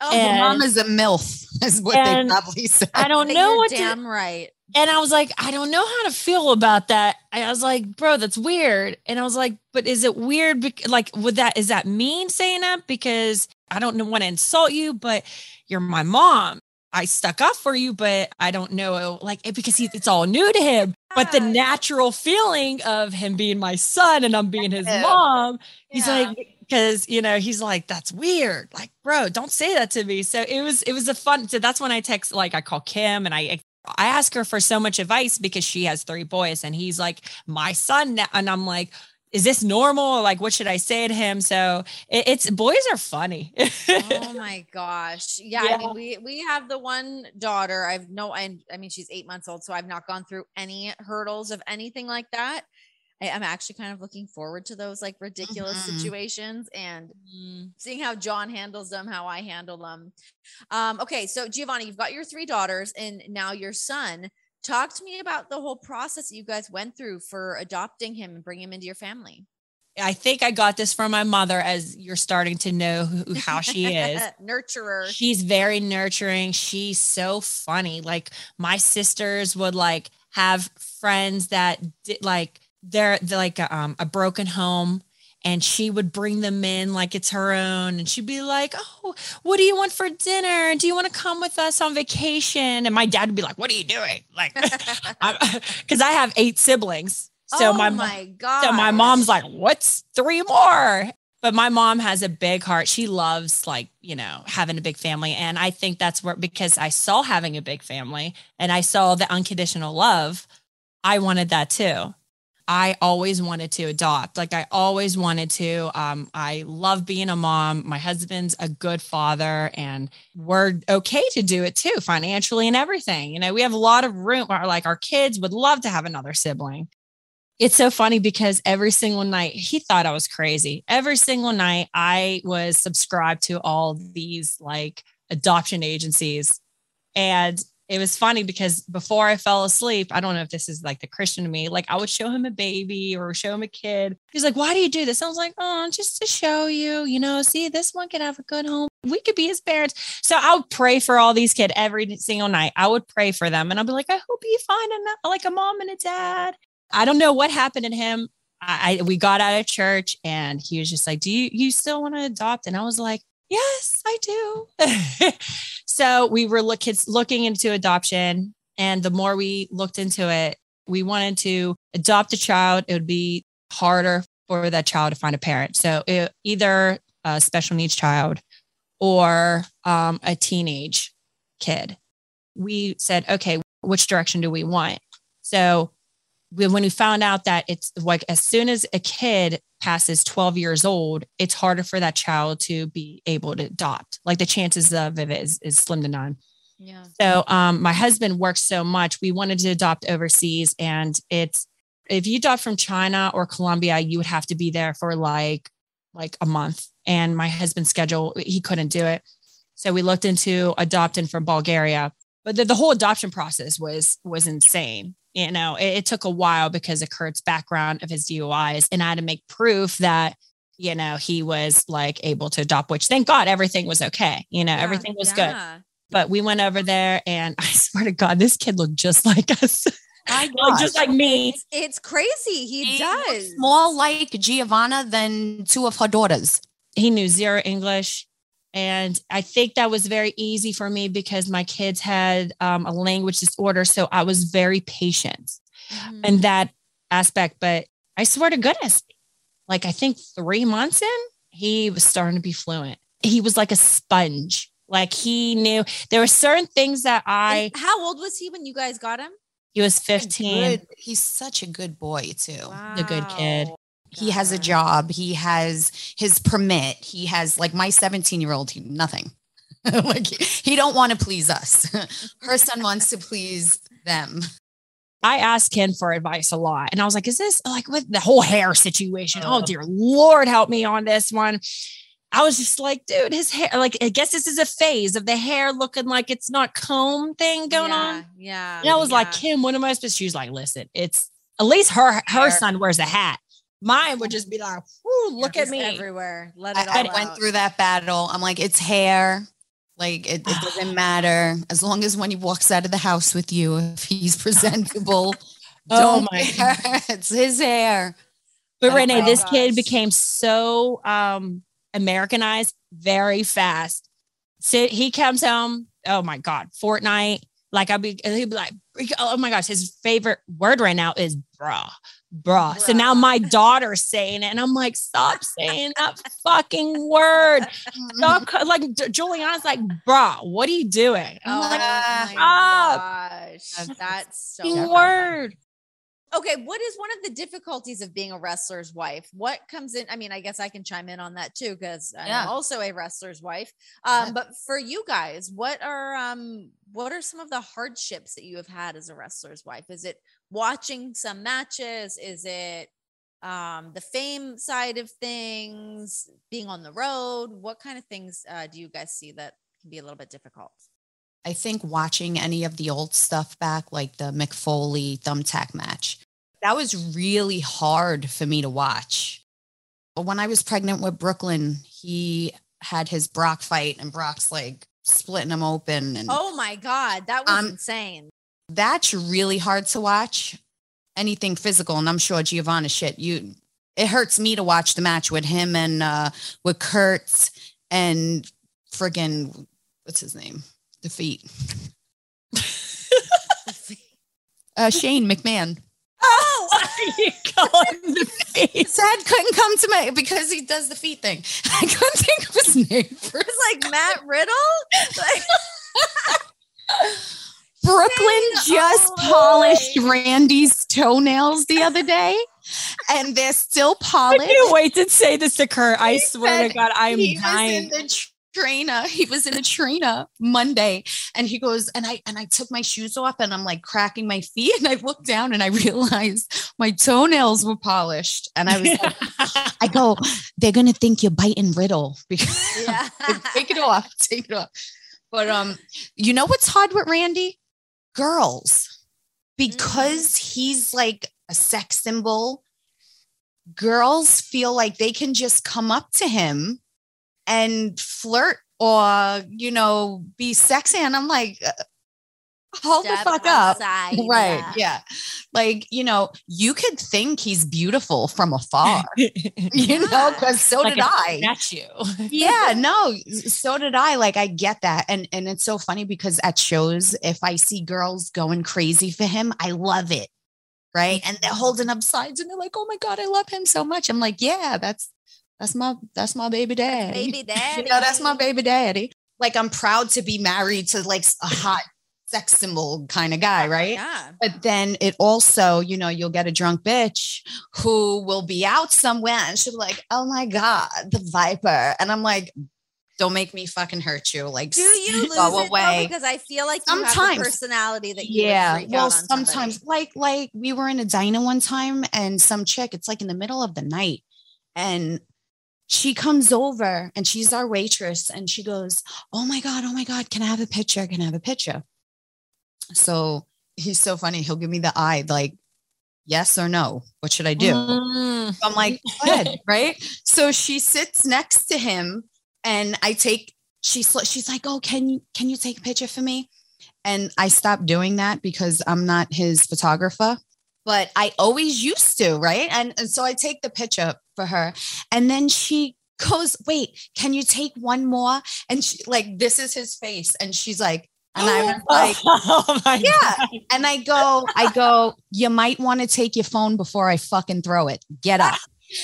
Oh, And- Your mom is a MILF, (laughs) is what And they probably said. I don't know you're what to damn right. And I was like, I don't know how to feel about that. I was like, bro, that's weird. And I was like, but is it weird? bec- Like, would that, is that mean saying that? Because I don't want to insult you, but you're my mom. I stuck up for you, but I don't know, like, because he, it's all new to him. But the natural feeling of him being my son and I'm being his Yeah. mom, he's Yeah. like, because you know he's like that's weird like bro don't say that to me so it was it was a fun so that's when i text like i call kim and i i ask her for so much advice because she has three boys and he's like my son now and i'm like is this normal like what should i say to him so it, it's boys are funny oh (laughs) my gosh. Yeah, I mean we we have the one daughter. I've no I, I mean she's 8 months old so I've not gone through any hurdles of anything like that. I, am actually kind of looking forward to those like ridiculous Mhm. situations and seeing how Jon handles them, how I handle them. Um, okay, so Giovanna, you've got your three daughters and now your son. Talk to me about the whole process that you guys went through for adopting him and bringing him into your family. i think i got this from my mother as you're starting to know who, how she is (laughs) Nurturer. She's very nurturing. She's so funny. Like my sisters would like have friends that did like they're, they're like a, um, a broken home and she would bring them in like it's her own and she'd be like oh what do you want for dinner do you want to come with us on vacation and my dad would be like what are you doing like (laughs) because (laughs) i have eight siblings so oh my, my, god. so my mom's like, what's three more? But my mom has a big heart. She loves like, you know, having a big family. And I think that's where, because I saw having a big family and I saw the unconditional love, I wanted that too. I always wanted to adopt. Like I always wanted to. Um, I love being a mom. My husband's a good father, and we're okay to do it too, financially and everything. You know, we have a lot of room. Like our kids would love to have another sibling it's so funny because every single night he thought I was crazy. Every single night I was subscribed to all these like adoption agencies. And it was funny because before I fell asleep, I don't know if this is like the Christian to me, like I would show him a baby or show him a kid. He's like, Why do you do this? I was like, Oh, just to show you, you know, see, this one could have a good home. We could be his parents. So I would pray for all these kids every single night. I would pray for them and I'd be like, I hope you find a, like a mom and a dad. I don't know what happened to him. I, we got out of church and he was just like, "Do you you still want to adopt?" And I was like, "Yes, I do." (laughs) so we were look, kids looking into adoption, and the more we looked into it, we wanted to adopt a child. It would be harder for that child to find a parent. So it, either a special needs child or um, a teenage kid. We said, okay, which direction do we want? So when we found out that it's like as soon as a kid passes 12 years old, it's harder for that child to be able to adopt. Like the chances of it is, is slim to none. Yeah. So um, my husband works so much. We wanted to adopt overseas, and it's if you adopt from China or Colombia, you would have to be there for like like a month. And my husband's schedule, he couldn't do it. So we looked into adopting from Bulgaria, but the, the whole adoption process was was insane. You know, it, it took a while because of Kurt's background of his DUIs, and I had to make proof that you know he was like able to adopt. Which thank God everything was okay. You know, Yeah, everything was good but we went over there and (laughs) I swear to God, this kid looked just like us. (laughs) My like, just like me. It's, it's crazy. He, He does. more like Giovanna than two of her daughters. He knew zero English. And I think that was very easy for me because my kids had um, a language disorder. So I was very patient Mhm. in that aspect. But I swear to goodness, like I think three months in, he was starting to be fluent. He was like a sponge. Like he knew there were certain things that I, And how old was he when you guys got him? he was 15. Good- He's such a good boy too. The good kid. He has a job. He has his permit. He has like my 17 year old, nothing. (laughs) like he don't want to please us. (laughs) Her son wants to please them. I asked Ken for advice a lot. And I was like, is this like with the whole hair situation? Oh, dear Lord, help me on this one. I was just like, dude, his hair, like, I guess this is a phase of the hair looking like it's not comb thing going yeah, on. Yeah. And I was like. Kim, what am I supposed to? She was like, listen, it's at least her her Hair. son wears a hat. Mine would just be like, look at me. everywhere. Let I, it all I went through that battle. I'm like, it's hair. Like it, it (sighs) doesn't matter as long as when he walks out of the house with you, if he's (laughs) presentable. (laughs) Oh my care. (laughs) It's his hair. But Oh Renee, this kid became so um Americanized very fast. So he comes home, oh my God, Fortnite. Like I'll be he'd be like, oh my gosh, his favorite word right now is bruh. Bruh. So now my daughter's saying it, and I'm like, stop saying that fucking word. Stop. (laughs) Like J- Giuliana's like, bruh, what are you doing? I'm Oh like, my stop. gosh. That's so fucking word. Okay, what is one of the difficulties of being a wrestler's wife? What comes in? I mean, I guess I can chime in on that too because I'm Yeah. also a wrestler's wife. Um, Yeah. but for you guys, what are um what are some of the hardships that you have had as a wrestler's wife? Is it watching some matches? Is it um the fame side of things, being on the road? What kind of things uh, do you guys see that can be a little bit difficult? I think watching any of the old stuff back, like the Mick Foley thumbtack match, that was really hard for me to watch. But when I was pregnant with Brooklyn, he had his Brock fight, and Brock's like splitting him open. And Oh my god, that was Um, insane. That's really hard to watch. Anything physical, and I'm sure Giovanna shit. You, it hurts me to watch the match with him and uh with Kurtz and friggin' what's his name? Defeat. (laughs) Uh Shane McMahon. Oh, (laughs) you calling the? His head couldn't come to me because he does the feet thing. (laughs) I couldn't think of his name. It's like Matt Riddle. Like, Brooklyn just polished. Randy's toenails the other day, and they're still polished. I can't wait to say this to Kurt. I He swear to God, I am he was in the trainer. He was in a trainer Monday, and he goes, and I and I took my shoes off, and I'm like cracking my feet, and I looked down, and I (laughs) realized my toenails were polished, and I was like, (laughs) I go, they're gonna think you're biting Riddle because (laughs) yeah. take it off, take it off. But um, you know what's hard with Randy? Girls, because he's like a sex symbol. Girls feel like they can just come up to him and flirt or you know be sexy, and I'm like, uh, hold Step the fuck up. Right. Yeah. Like, you know, you could think he's beautiful from (laughs) afar, you know, because so Like did I statue. yeah (laughs) no so did i like i get that and and it's so funny because at shows if i see girls going crazy for him i love it right and they're mm-hmm. holding up signs and they're like oh my god i love him so much i'm like yeah that's that's my that's my baby daddy Baby daddy. (laughs) you know that's my baby daddy like i'm proud to be married to like a hot sex symbol kind of guy uh, right Yeah. but then it also, you know, you'll get a drunk bitch who will be out somewhere and she'll be like, oh my God, the viper. And I'm like, don't make me fucking hurt you. Like, Do you lose go it away. Because I feel like you have the Sometimes. personality that you yeah. Well, sometimes, like, like we were in a diner one time and some chick, it's like in the middle of the night. And she comes over and she's our waitress and she goes, Oh my God, oh my God, can I have a picture? Can I have a picture? So he's so funny. He'll give me the eye, like, yes or no. What should I do? Mm. I'm like, (laughs) ahead, right? So she sits next to him, and I take. She's she's like, oh, can you can you take a picture for me? And I stopped doing that because I'm not his photographer, but I always used to, right? And, and so I take the picture for her, and then she goes, wait, can you take one more? And she like, this is his face, and she's like, and I was (laughs) like. oh my Yeah. God. And I go, I go, you might want to take your phone before I fucking throw it. Get up.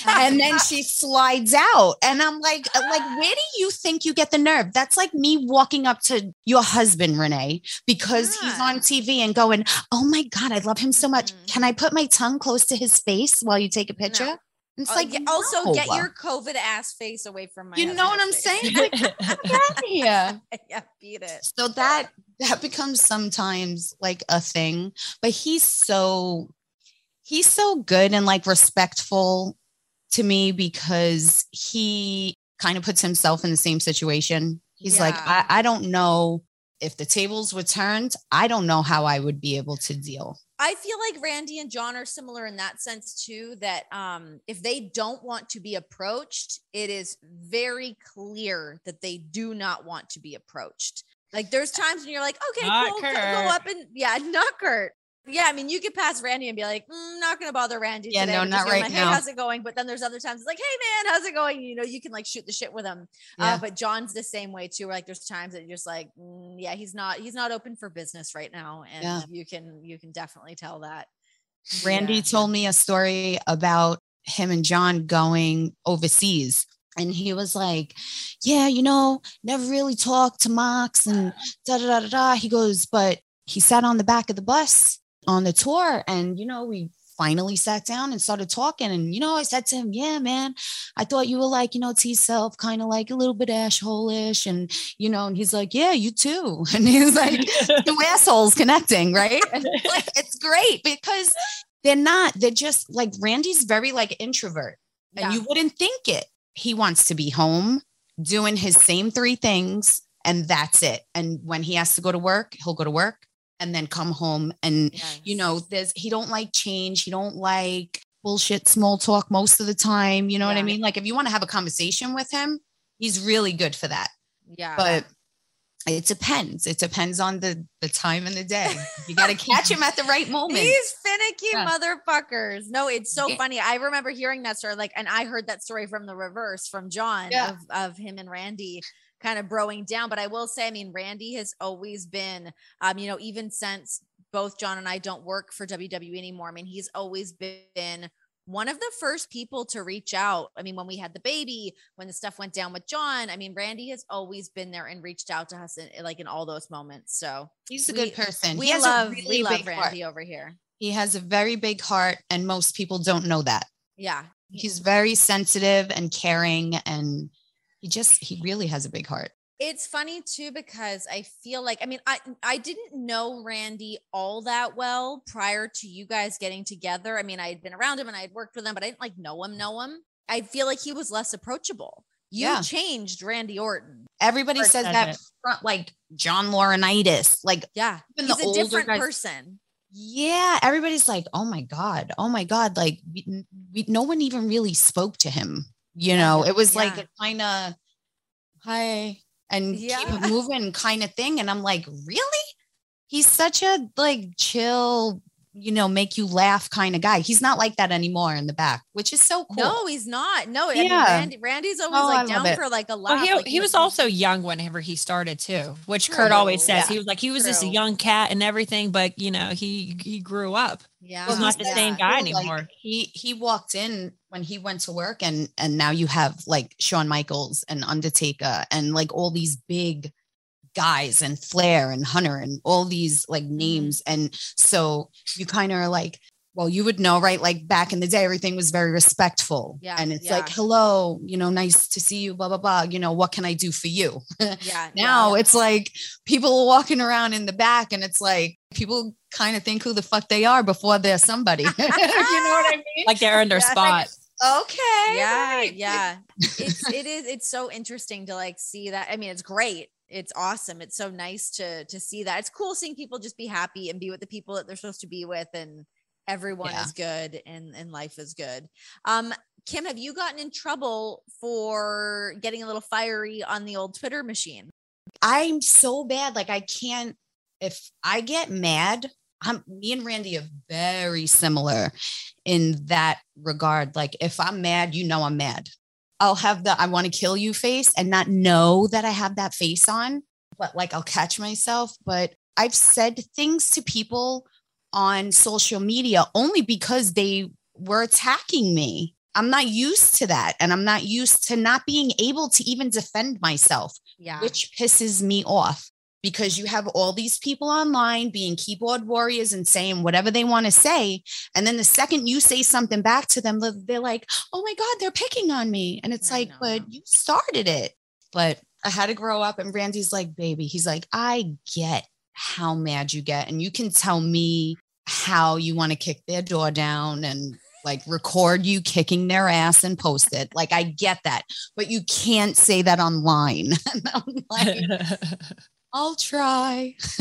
And then she slides out. And I'm like, like, where do you think you get the nerve? That's like me walking up to your husband, Renee, because he's on TV and going, Oh my God, I love him so much. Mhm. Can I put my tongue close to his face while you take a picture? No. It's Oh, like, yeah, also get your COVID ass face away from my. you know what I'm husband's saying? face. Like, get out of (laughs) here. yeah, beat it. so that that becomes sometimes like a thing but he's so he's so good and like respectful to me because he kind of puts himself in the same situation. He's like, I, I don't know if the tables were turned. I don't know how I would be able to deal. I feel like Randy and Jon are similar in that sense too. That um, if they don't want to be approached, it is very clear that they do not want to be approached. Like there's times when you're like, okay, Not cool, go- go up and yeah, (laughs) not Kurt. Yeah, I mean, you could pass Randy and be like, mm, not gonna bother Randy. Yeah, today. no, not right like, now. Hey, how's it going? But then there's other times it's like, hey man, how's it going? You know, you can like shoot the shit with him. Yeah. Uh, but Jon's the same way too. Where like there's times that you're just like, mm, yeah, he's not he's not open for business right now, and Yeah. you can you can definitely tell that. Randy Yeah. told me a story about him and Jon going overseas. And he was like, Yeah, you know, never really talked to Mox and da da da da da. He goes, But he sat on the back of the bus on the tour. And, you know, we finally sat down and started talking. And, you know, I said to him, Yeah, man, I thought you were like, you know, to self, kind of like a little bit asshole-ish. And, you know, and he's like, Yeah, you too. (laughs) And he's like, two (laughs) assholes connecting, right? (laughs) Like it's great because they're not, they're just like Randy's very like introvert. And Yeah. you wouldn't think it. He wants to be home doing his same three things, and that's it. And when he has to go to work, he'll go to work and then come home. And you know, there's he don't like change, he don't like bullshit small talk most of the time. You know what I mean? Like if you want to have a conversation with him, he's really good for that yeah, but it depends. It depends on the the time and the day. You got to (laughs) catch him at the right moment. These finicky Yeah. motherfuckers. No, it's so funny. I remember hearing that story, like, and I heard that story from the reverse from Jon Yeah. of, of him and Randy kind of broing down. But I will say, I mean, Randy has always been, um, you know, even since both Jon and I don't work for WWE anymore. I mean, he's always been one of the first people to reach out. I mean, when we had the baby, when the stuff went down with Jon, I mean, Randy has always been there and reached out to us in, like in all those moments. So He's a we- good person. we love, really we love big heart. Randy over here. He has a very big heart, and most people don't know that. Yeah. He's very sensitive and caring, and he just he really has a big heart. It's funny too because I feel like I mean I I didn't know Randy all that well prior to you guys getting together. I mean I had been around him and I had worked with him, but I didn't like know him know him. I feel like he was less approachable. You Yeah. changed Randy Orton. Everybody First says says that front, like John Laurinaitis, like Yeah, Even he's the a older different guys- person. yeah, everybody's like, oh my god, oh my god, like we, we, no one even really spoke to him. You know, it was like Yeah. a kind of hi and keep Yeah. it moving kind of thing, and I'm like, really? He's such a like chill, you know, make you laugh kind of guy. He's not like that anymore in the back, which is so cool. No, he's not. No, I mean Randy Randy's always Oh, like love down it. for like a laugh. Well, he, like, he was also young whenever he started too, which Kurt always says. Yeah. He was like he was just a young cat and everything, but you know he he grew up. yeah. He's not the yeah. same guy cool, like, anymore. he he walked in when he went to work and and now you have like Shawn Michaels and Undertaker and like all these big guys and Flair and Hunter and all these like Mm-hmm. names and so you kind of are like well you would know right like back in the day everything was very respectful Yeah, and it's yeah. like hello you know nice to see you blah blah blah you know what can I do for you (laughs) Yeah. now yeah. it's like people walking around in the back and it's like people kind of think who the fuck they are before they're somebody. (laughs) you know what I (laughs) mean? Like they're in their spot. okay. yeah right. yeah it's it is it's so interesting to like see that i mean it's great it's awesome it's so nice to to see that it's cool seeing people just be happy and be with the people that they're supposed to be with and everyone Yeah. is good and and life is good um kim have you gotten in trouble for getting a little fiery on the old twitter machine I'm so bad. Like I can't if I get mad, I'm me and Randy are very similar in that regard. Like if I'm mad, you know I'm mad. I'll have the I want to kill you face and not know that I have that face on, but like I'll catch myself. But I've said things to people on social media only because they were attacking me. I'm not used to that. And I'm not used to not being able to even defend myself yeah which pisses me off because you have all these people online being keyboard warriors and saying whatever they want to say. And then the second you say something back to them, they're like, oh my God, they're picking on me. And it's I like, know. but you started it. But I had to grow up. And Randy's like, baby, he's like, I get how mad you get. And you can tell me how you want to kick their door down and like record you kicking their ass and post it. Like I get that, but you can't say that online. (laughs) like, (laughs) I'll try. (laughs)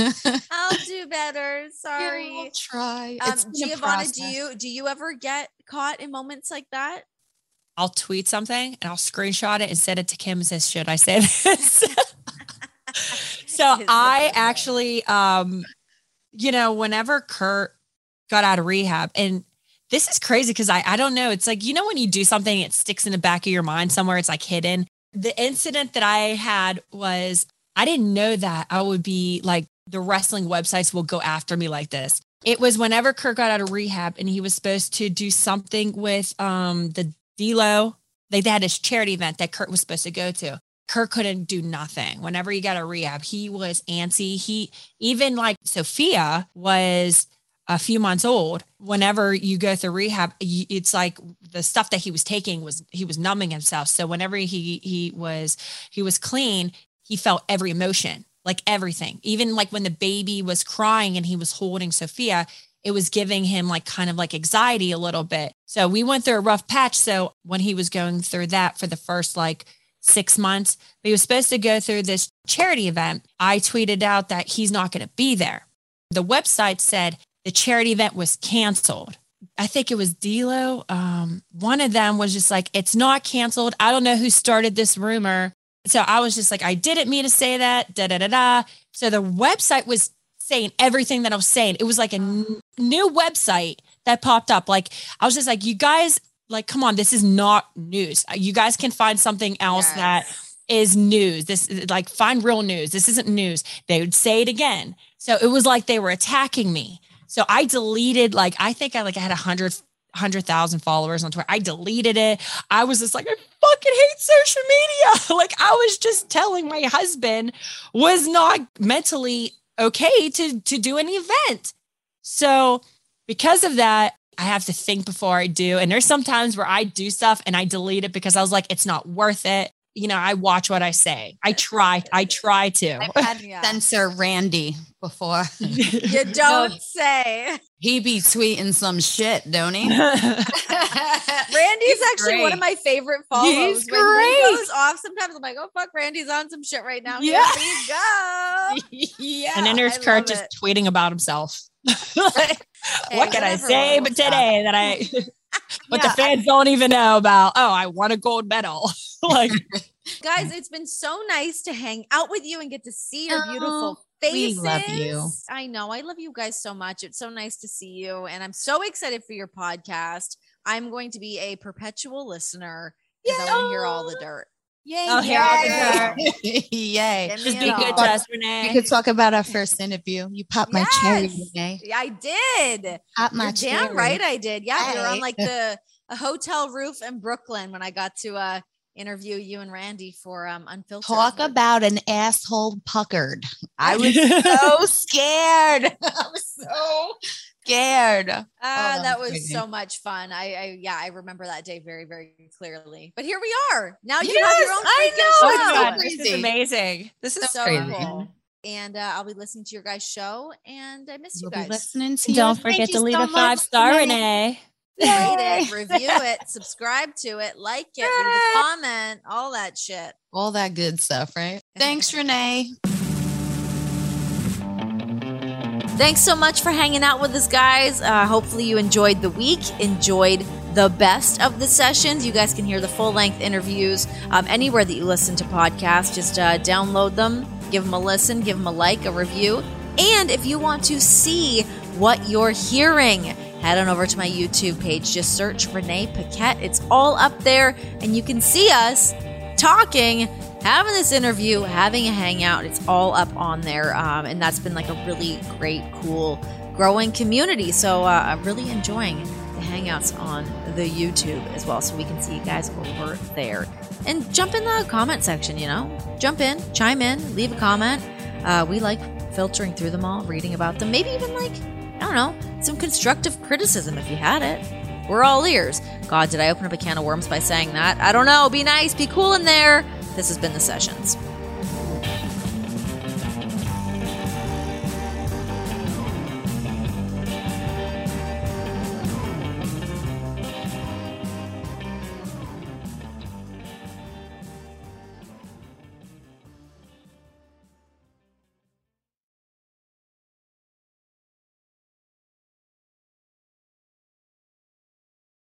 I'll do better. Sorry. Yeah, I'll try. Um, It's been a Giovanna, do you do you ever get caught in moments like that? I'll tweet something and I'll screenshot it and send it to Kim and says, should I say this? (laughs) so I actually, um, you know, whenever Kurt got out of rehab and this is crazy because I, I don't know. It's like, you know, when you do something, it sticks in the back of your mind somewhere, it's like hidden. The incident that I had was I didn't know that I would be like the wrestling websites will go after me like this. It was whenever Kurt got out of rehab and he was supposed to do something with um the Delo. They they had this charity event that Kurt was supposed to go to. Kurt couldn't do nothing. Whenever he got a rehab, he was antsy. He even like Sophia was a few months old. Whenever you go through rehab, it's like the stuff that he was taking was he was numbing himself. So whenever he he was he was clean, he felt every emotion, like everything. Even like when the baby was crying and he was holding Sophia, it was giving him like kind of like anxiety a little bit. So we went through a rough patch. So when he was going through that for the first like six months, he was supposed to go through this charity event. I tweeted out that he's not going to be there. The website said the charity event was canceled. I think it was Delo. Um, one of them was just like, it's not canceled. I don't know who started this rumor. So I was just like, I didn't mean to say that. Da da da da. So the website was saying everything that I was saying. It was like a n- new website that popped up. Like I was just like, you guys, like, come on, this is not news. You guys can find something else that is news. This is like find real news. This isn't news. They would say it again. So it was like they were attacking me. So I deleted like I think I like I had a hundred hundred thousand followers on Twitter. I deleted it. I was just like, I fucking hate social media. (laughs) like I was just telling my husband was not mentally okay to to do an event. So because of that, I have to think before I do. And there's sometimes where I do stuff and I delete it because I was like, it's not worth it. You know, I watch what I say. I try. I try to. I've had Yeah. (laughs) censor Randy before. (laughs) You don't say. he be tweeting some shit, don't he? (laughs) Randy's He's actually one of my favorite follows. He's when great. he goes off, sometimes I'm like, oh fuck, Randy's on some shit right now. Yeah. Here we go. yeah. and then there's I Kurt just it. tweeting about himself. Hey, what can I say but today that I (laughs) what Yeah, the fans don't even know about? Oh, I won a gold medal. (laughs) like (laughs) Guys, it's been so nice to hang out with you and get to see your Oh, beautiful we love you. I know. I love you guys so much. It's so nice to see you. And I'm so excited for your podcast. I'm going to be a perpetual listener because I want to hear all the dirt. Yay. Oh, hear all the yay. Yay. Just be good to us, We could talk about our first interview. You popped my cherry, Renee. Yeah, I did. Pop my You're cherry. damn right I did. Yeah, we were on like the a hotel roof in Brooklyn when I got to uh interview you and Randy for um unfiltered. Talk about an asshole puckered. I was (laughs) so scared. (laughs) I was so scared. Ah, Oh, that was crazy. so much fun. I, I yeah, I remember that day very, very clearly. But here we are. Now you have your own I freaking know. show. Oh my This is amazing. This is so crazy. cool. And uh, I'll be listening to your guys' show, and I miss you We'll be guys. listening to you. Don't Thank forget you to leave so a five star, Renee. Renee. Rate it, (laughs) review it, subscribe to it, like it, leave a comment, all that shit. All that good stuff, right? Thanks, Renee. Thanks so much for hanging out with us, guys. Uh, hopefully, you enjoyed the week, enjoyed the best of the sessions. You guys can hear the full length interviews um, anywhere that you listen to podcasts. Just uh, download them, give them a listen, give them a like, a review. And if you want to see what you're hearing, head on over to my YouTube page. Just search Renee Paquette. It's all up there, and you can see us talking, having this interview, having a hangout. It's all up on there. Um, and that's been like a really great, cool, growing community. So uh, I'm really enjoying the hangouts on the YouTube as well. So we can see you guys over there. And jump in the comment section, you know? Jump in, chime in, leave a comment. Uh, we like filtering through them all, reading about them, maybe even like, I don't know, some constructive criticism if you had it. We're all ears. God, did I open up a can of worms by saying that? I don't know. Be nice, be cool in there. This has been The Sessions.